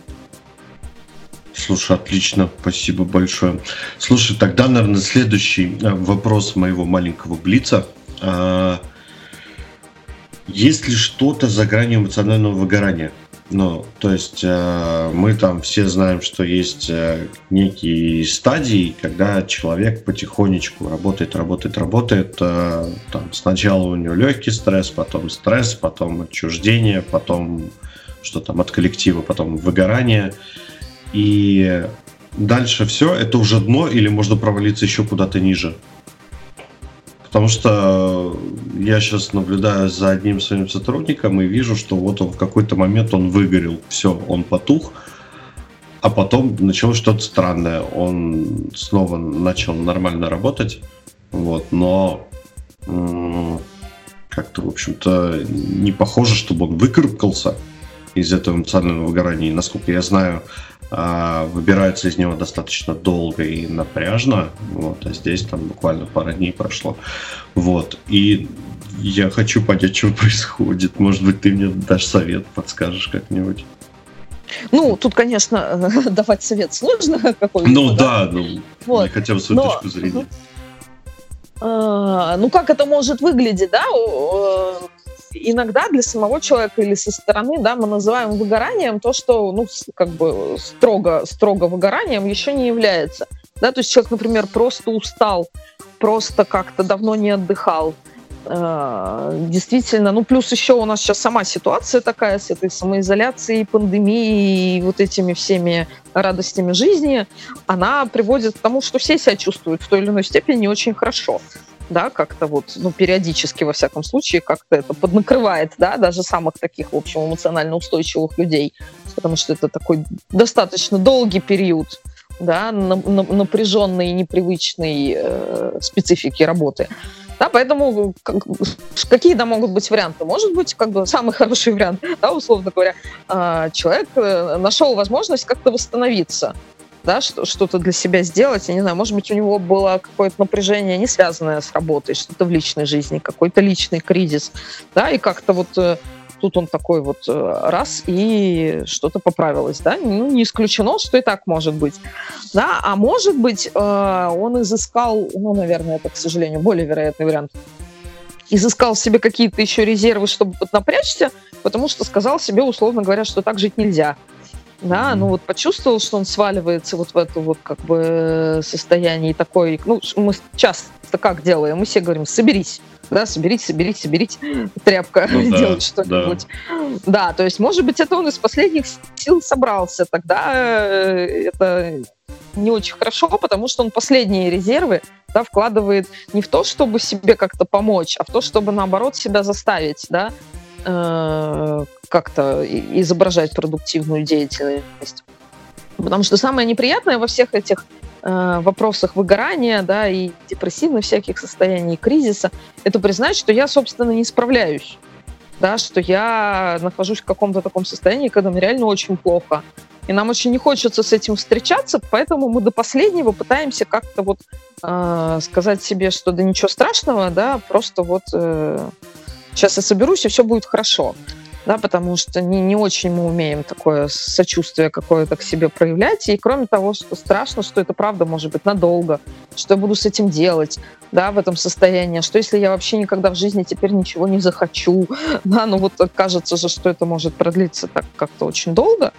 Слушай, отлично, спасибо большое. Слушай, тогда, наверное, следующий э, вопрос моего маленького блица. А, есть ли что-то за гранью эмоционального выгорания? Ну, то есть э, мы там все знаем, что есть э, некие стадии, когда человек потихонечку работает, работает, работает. Э, там сначала у него легкий стресс, потом стресс, потом отчуждение, потом что там от коллектива, потом выгорание. И дальше все, это уже дно или можно провалиться еще куда-то ниже. Потому что я сейчас наблюдаю за одним своим сотрудником и вижу, что вот он в какой-то момент он выгорел, все, он потух, а потом началось что-то странное. Он снова начал нормально работать, вот, но как-то, в общем-то, не похоже, чтобы он выкарабкался из этого эмоционального выгорания. И, насколько я знаю, выбираются из него достаточно долго и напряжно, вот, а здесь там буквально пара дней прошло, вот, и я хочу понять, что [laughs] происходит, может быть, ты мне дашь совет, подскажешь как-нибудь. Ну, тут, конечно, [laughs] давать совет сложно [laughs] какой-то. Ну да, да ну, вот. хотя бы свою Но... точку зрения. А, ну, как это может выглядеть, да? Иногда для самого человека или со стороны, да, мы называем выгоранием то, что, ну, как бы строго, строго выгоранием еще не является. Да, то есть человек, например, просто устал, просто как-то давно не отдыхал, э, действительно, ну плюс еще у нас сейчас сама ситуация такая с этой самоизоляцией, пандемией и вот этими всеми радостями жизни, она приводит к тому, что все себя чувствуют в той или иной степени не очень хорошо да, как-то вот, ну, периодически, во всяком случае, как-то это поднакрывает, да, даже самых таких, в общем, эмоционально устойчивых людей, потому что это такой достаточно долгий период, да, напряженной и непривычной э, специфики работы. Да, поэтому как, какие да могут быть варианты? Может быть, как бы самый хороший вариант, да, условно говоря, э, человек э, нашел возможность как-то восстановиться, да, что-то для себя сделать. Я не знаю, может быть, у него было какое-то напряжение, не связанное с работой, что-то в личной жизни, какой-то личный кризис, да, и как-то вот э, тут он такой вот э, раз, и что-то поправилось, да, ну, не исключено, что и так может быть, да, а может быть, э, он изыскал, ну, наверное, это, к сожалению, более вероятный вариант, изыскал себе какие-то еще резервы, чтобы напрячься, потому что сказал себе, условно говоря, что так жить нельзя, да, ну вот почувствовал, что он сваливается вот в это вот как бы состояние такой, ну, мы часто как делаем, мы все говорим, соберись, да, соберите, соберите, соберите, тряпка, ну, да, делать что-нибудь. Да. да, то есть, может быть, это он из последних сил собрался, тогда э, это не очень хорошо, потому что он последние резервы да, вкладывает не в то, чтобы себе как-то помочь, а в то, чтобы, наоборот, себя заставить, да, э, как-то изображать продуктивную деятельность. Потому что самое неприятное во всех этих э, вопросах выгорания, да, и депрессивных всяких состояний, и кризиса, это признать, что я, собственно, не справляюсь. Да, что я нахожусь в каком-то таком состоянии, когда мне реально очень плохо. И нам очень не хочется с этим встречаться, поэтому мы до последнего пытаемся как-то вот э, сказать себе, что да ничего страшного, да, просто вот э, сейчас я соберусь, и все будет хорошо да, потому что не, не очень мы умеем такое сочувствие какое-то к себе проявлять. И кроме того, что страшно, что это правда может быть надолго, что я буду с этим делать, да, в этом состоянии, что если я вообще никогда в жизни теперь ничего не захочу, [laughs] да, ну вот кажется же, что это может продлиться так как-то очень долго,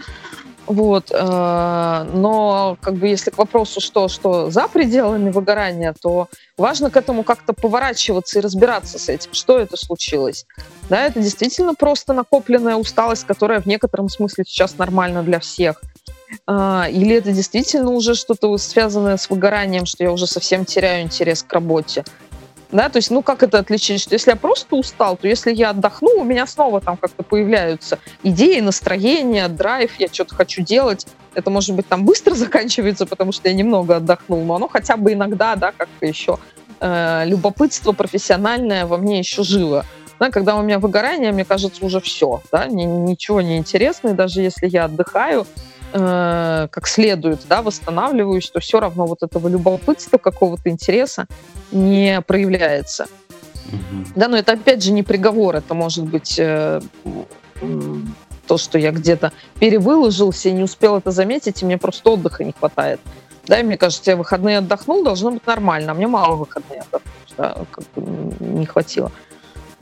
вот. Э, но как бы если к вопросу, что, что за пределами выгорания, то важно к этому как-то поворачиваться и разбираться с этим, что это случилось. Да, это действительно просто накопленная усталость, которая в некотором смысле сейчас нормальна для всех. Э, или это действительно уже что-то связанное с выгоранием, что я уже совсем теряю интерес к работе. Да, то есть, ну как это отличить? Что если я просто устал, то если я отдохну, у меня снова там как-то появляются идеи, настроения, драйв, я что-то хочу делать. Это, может быть, там быстро [laughs] заканчивается, потому что я немного отдохнул, но оно хотя бы иногда, да, как-то еще э, любопытство профессиональное во мне еще живо. Да, когда у меня выгорание, мне кажется, уже все, да, ни, ничего не интересно, и даже если я отдыхаю, э, как следует, да, восстанавливаюсь, то все равно вот этого любопытства, какого-то интереса не проявляется. Mm-hmm. Да, но это опять же не приговор, это может быть э, то, что я где-то перевыложился и не успел это заметить, и мне просто отдыха не хватает. Да, и мне кажется, я выходные отдохнул, должно быть нормально, а мне мало выходных отдохнуть, да, как бы не хватило.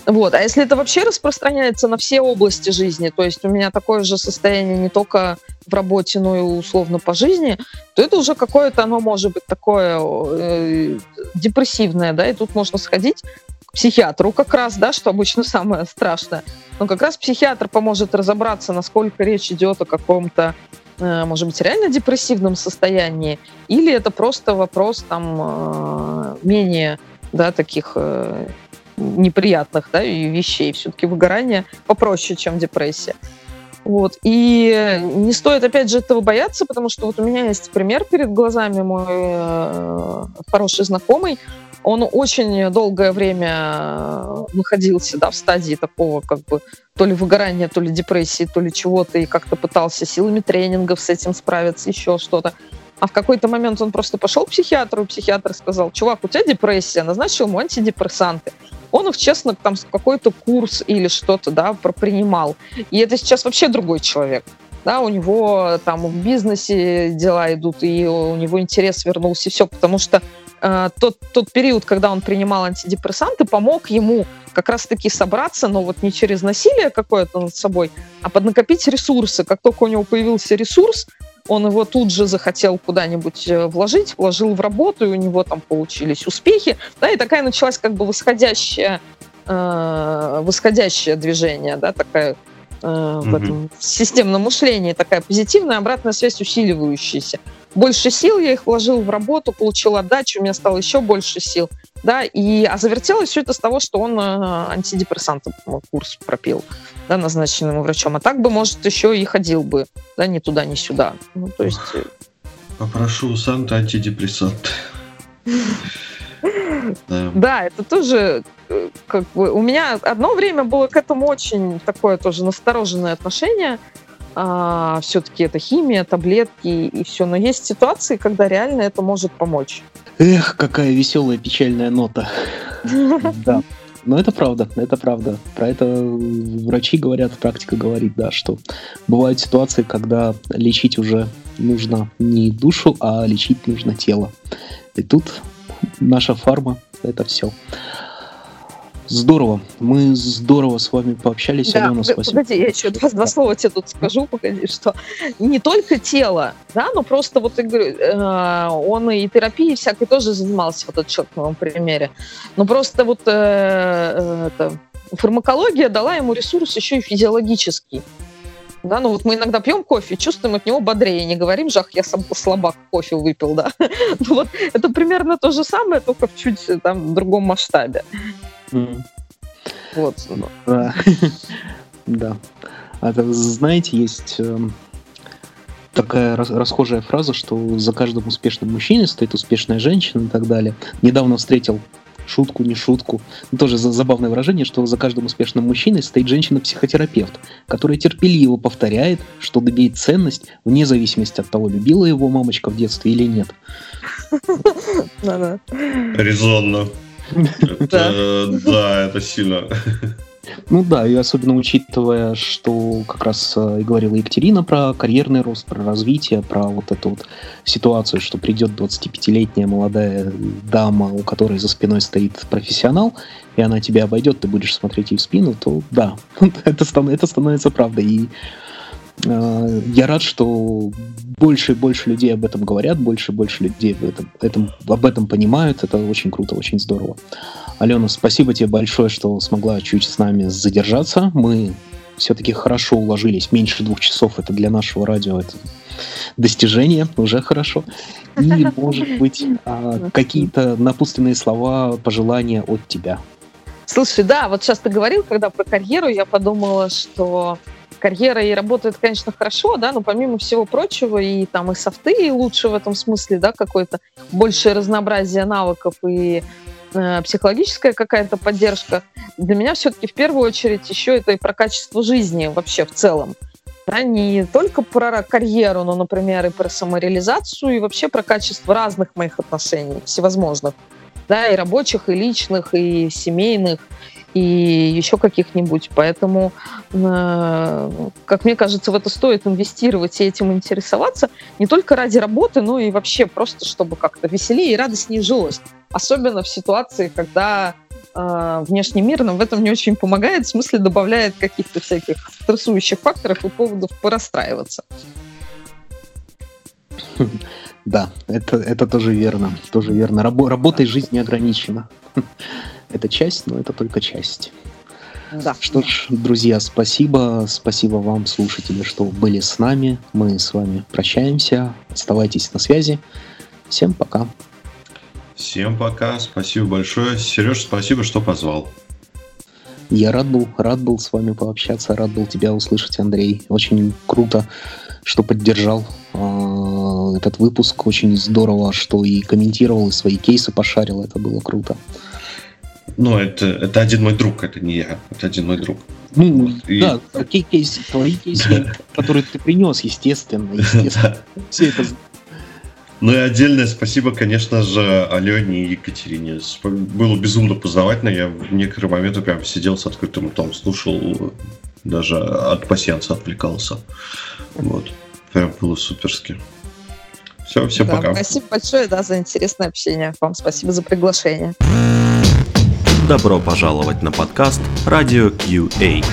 Вот. А если это вообще распространяется на все области жизни, то есть у меня такое же состояние не только в работе, но и условно по жизни, то это уже какое-то, оно может быть такое э, депрессивное, да, и тут можно сходить к психиатру как раз, да, что обычно самое страшное. Но как раз психиатр поможет разобраться, насколько речь идет о каком-то э, может быть, реально депрессивном состоянии, или это просто вопрос там э, менее да, таких э, неприятных да, вещей. Все-таки выгорание попроще, чем депрессия. Вот. И не стоит, опять же, этого бояться, потому что вот у меня есть пример перед глазами, мой э, хороший знакомый, он очень долгое время находился да, в стадии такого как бы то ли выгорания, то ли депрессии, то ли чего-то, и как-то пытался силами тренингов с этим справиться, еще что-то. А в какой-то момент он просто пошел к психиатру, и психиатр сказал, чувак, у тебя депрессия, назначил ему антидепрессанты. Он их, честно, там какой-то курс или что-то, да, принимал. И это сейчас вообще другой человек. Да, у него там в бизнесе дела идут, и у него интерес вернулся, и все, потому что э, тот, тот период, когда он принимал антидепрессанты, помог ему как раз-таки собраться, но вот не через насилие какое-то над собой, а поднакопить ресурсы. Как только у него появился ресурс, он его тут же захотел куда-нибудь э, вложить, вложил в работу, и у него там получились успехи, да, и такая началась как бы восходящая, э, восходящее движение, да, такая э, mm-hmm. в этом системном мышлении, такая позитивная обратная связь усиливающаяся. Больше сил я их вложил в работу, получил отдачу, у меня стало еще больше сил да, и, а завертелось все это с того, что он э, антидепрессанты курс пропил, да, назначенным ему врачом. А так бы, может, еще и ходил бы, да, ни туда, ни сюда. Ну, то есть... Э, Попрошу у Санта антидепрессант. Да, это тоже э, как бы у меня одно время было к этому очень такое тоже настороженное отношение. А, все-таки это химия, таблетки и все. Но есть ситуации, когда реально это может помочь. Эх, какая веселая печальная нота. [laughs] Да. Но это правда, это правда. Про это врачи говорят, практика говорит, да, что бывают ситуации, когда лечить уже нужно не душу, а лечить нужно тело. И тут наша фарма — это все. Здорово. Мы здорово с вами пообщались. Да, Алена, спасибо. Погоди, я еще два, два слова тебе тут скажу, погоди, что не только тело, да, но просто вот я говорю, э, он и терапией всякой тоже занимался, вот этот человек на моем примере. Но просто вот э, э, это, фармакология дала ему ресурс еще и физиологический. Да, ну вот мы иногда пьем кофе, чувствуем от него бодрее, не говорим, жах, я сам слабак кофе выпил, да. [laughs] ну вот это примерно то же самое, только в чуть там другом масштабе. Вот. Да. [laughs] да. А знаете, есть эм, такая расхожая фраза, что за каждым успешным мужчиной стоит успешная женщина и так далее. Недавно встретил шутку, не шутку. Ну, тоже забавное выражение, что за каждым успешным мужчиной стоит женщина-психотерапевт, которая терпеливо повторяет, что имеет ценность вне зависимости от того, любила его мамочка в детстве или нет. [laughs] Резонно. Да, это сильно. Ну да, и особенно учитывая, что как раз э, и говорила Екатерина про карьерный рост, про развитие, про вот эту вот ситуацию, что придет 25-летняя молодая дама, у которой за спиной стоит профессионал, и она тебя обойдет, ты будешь смотреть ей в спину, то да, [laughs] это, это становится правдой. И я рад, что больше и больше людей об этом говорят, больше и больше людей об этом, этом, об этом понимают. Это очень круто, очень здорово. Алена, спасибо тебе большое, что смогла чуть с нами задержаться. Мы все-таки хорошо уложились. Меньше двух часов это для нашего радио это достижение, уже хорошо. И, может быть, а, какие-то напутственные слова, пожелания от тебя. Слушай, да, вот сейчас ты говорил, когда про карьеру, я подумала, что карьера и работа, это, конечно, хорошо, да, но помимо всего прочего, и там и софты и лучше в этом смысле, да, какое-то большее разнообразие навыков и э, психологическая какая-то поддержка. Для меня все-таки в первую очередь еще это и про качество жизни вообще в целом. Да, не только про карьеру, но, например, и про самореализацию, и вообще про качество разных моих отношений, всевозможных. Да, и рабочих, и личных, и семейных и еще каких-нибудь. Поэтому, э, как мне кажется, в это стоит инвестировать и этим интересоваться не только ради работы, но и вообще просто, чтобы как-то веселее и радостнее жилось. Особенно в ситуации, когда э, внешний мир нам в этом не очень помогает, в смысле добавляет каких-то всяких стрессующих факторов и поводов порастраиваться. Да, это, это тоже верно. Тоже верно. Рабо- работой жизнь не ограничена. Это часть, но это только часть. Да. Что ж, друзья, спасибо. Спасибо вам, слушатели, что были с нами. Мы с вами прощаемся. Оставайтесь на связи. Всем пока. Всем пока. Спасибо большое. Сереж, спасибо, что позвал. Я рад был, рад был с вами пообщаться, рад был тебя услышать, Андрей. Очень круто, что поддержал э, этот выпуск. Очень здорово, что и комментировал, и свои кейсы пошарил. Это было круто. Ну, это, это один мой друг, это не я, это один мой друг. Ну, вот. да, и... какие кейсы, твои кейсы, [laughs] которые ты принес, естественно, естественно. [laughs] Все это ну и отдельное спасибо, конечно же, Алене и Екатерине. Было безумно познавательно. Я в некоторые моменты прям сидел с открытым ртом, слушал, даже от пассианса отвлекался. Вот. Прям было суперски. Все, всем да, пока. Спасибо большое да, за интересное общение. Вам спасибо за приглашение. Добро пожаловать на подкаст «Радио QA».